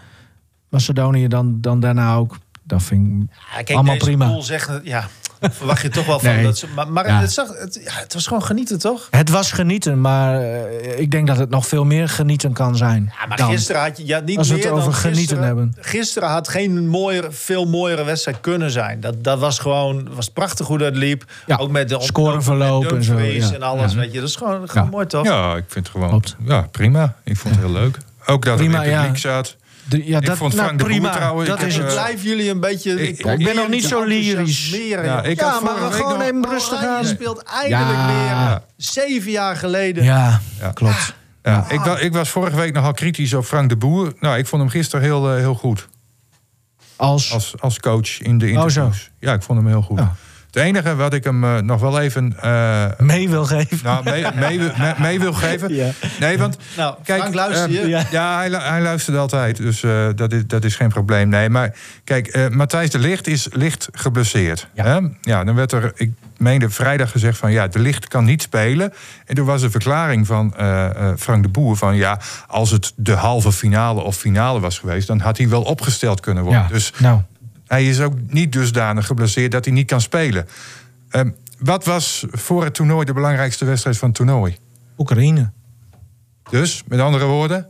Macedonië dan, dan daarna ook, dan vind ik Ja, kijk, allemaal deze prima. pool zegt, ja, verwacht je toch wel van. Nee. Dat ze, maar maar Ja. het, zag, het, ja, het was gewoon genieten, toch? Het was genieten, maar eh, ik denk dat het nog veel meer genieten kan zijn. Ja, maar dan. gisteren had je ja, niet Als we meer het dan over genieten gisteren. hebben. Gisteren had geen mooiere, veel mooiere wedstrijd kunnen zijn. Dat, dat was gewoon was prachtig hoe dat liep. Ja, Ook met de scoreverloop en zo, en alles, Ja. weet je. Dat is gewoon, gewoon Ja. mooi, toch? Ja, ik vind het gewoon... Klopt. Ja, prima. Ik vond het heel leuk. Ook dat Prima, het in het ja. publiek zat. De- ja, Ik dat, vond nou, Frank de Boer prima. trouwens- dat ik is heb, het. eh, Blijven jullie een beetje... Ik- Ik, Ja, ik ben nog niet zo lyrisch. Ja, ik Ja, had maar we gewoon even rustig aan. Je speelt eindelijk Ja. weer. Zeven jaar geleden. Ja, Ja. klopt. Ja, ik, wa- ik was vorige week nogal kritisch op Frank de Boer. Nou, ik vond hem gisteren heel, eh, heel goed. Als, Als, als coach in de Oh, interviews. zo. ja, ik vond hem heel goed. Ja. Het enige wat ik hem eh, nog wel even eh, mee wil geven. nou, mee, mee, wil- mee, mee wil geven. Ja. Nee, want Nou, kijk, Frank, luister je? eh, Ja. hij, hij luistert altijd. Dus eh, dat, is, dat is geen probleem. Nee, maar kijk, eh, Matthijs de Licht is licht geblesseerd. Ja. Hè? ja, dan werd er, ik meende vrijdag gezegd van ja, de Licht kan niet spelen. En toen was een verklaring van eh, eh, Frank de Boer van ja, als het de halve finale of finale was geweest, dan had hij wel opgesteld kunnen worden. Ja, Dus nou, hij is ook niet dusdanig geblesseerd dat hij niet kan spelen. Ehm, wat was voor het toernooi de belangrijkste wedstrijd van het toernooi? Oekraïne. Dus, met andere woorden,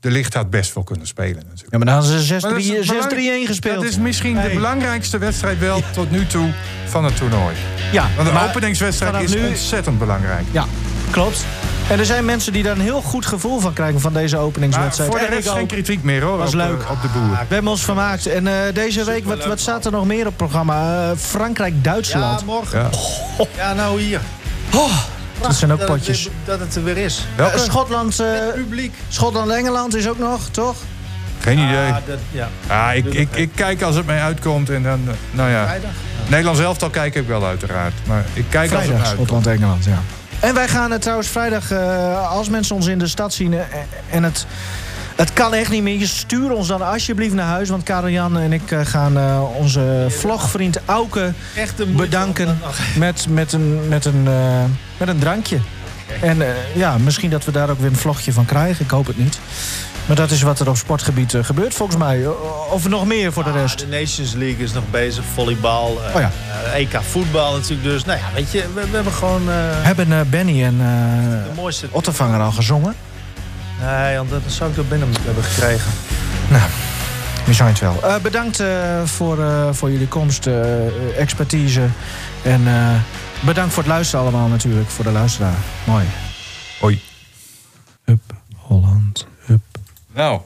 de licht had best wel kunnen spelen natuurlijk. Ja, maar dan hadden ze Maar dat is 6-3 belang- 6-3-1 gespeeld. Dat is misschien de belangrijkste wedstrijd wel tot nu toe van het toernooi. Ja, Want de openingswedstrijd is nu- ontzettend belangrijk. Ja, klopt. En er zijn mensen die daar een heel goed gevoel van krijgen van deze Maar openingswedstrijd. voor de rest geen kritiek meer hoor. Was op, leuk. eh, op de boer. We hebben ons vermaakt. En eh, deze week, wat, wat staat er nog meer op het programma? Eh, Frankrijk-Duitsland. Ja, morgen. Ja. Ja, nou hier. dat zijn ook Dat het, potjes. weer- dat het er weer is. Welke? Eh, Schotland, Publiek. Schotland-Engeland is ook nog, toch? Geen idee. Ah, dat, ja. Ah, ik, ik, ik kijk als het mij uitkomt en dan, nou ja. Vrijdag. Nederlands elftal kijk ik wel uiteraard. Maar ik kijk als het Vrijdag, mij uitkomt. Schotland-Engeland, ja. En wij gaan het trouwens vrijdag, eh, als mensen ons in de stad zien... eh, en het, het kan echt niet meer, stuur ons dan alsjeblieft naar huis. Want Karel-Jan en ik eh, gaan onze vlogvriend Auke bedanken met, met, een, met, een, met een drankje. En ja, misschien dat we daar ook weer een vlogje van krijgen. Ik hoop het niet. Maar dat is wat er op sportgebied eh, gebeurt volgens mij. Of nog meer voor de Ah, rest. de Nations League is nog bezig, volleybal, eh, Oh ja. eh, EK voetbal natuurlijk. Dus nou ja, weet je, we, we hebben gewoon eh, Hebben eh, Benny en de eh mooiste... Ottervanger al gezongen? Nee, want dat zou ik door binnen moeten hebben gekregen. We zijn het wel. Eh, bedankt eh, voor, eh, voor jullie komst, eh, expertise. En eh, bedankt voor het luisteren allemaal natuurlijk, voor de luisteraar. Mooi. Hoi. Hup, Holland, hup. Nou,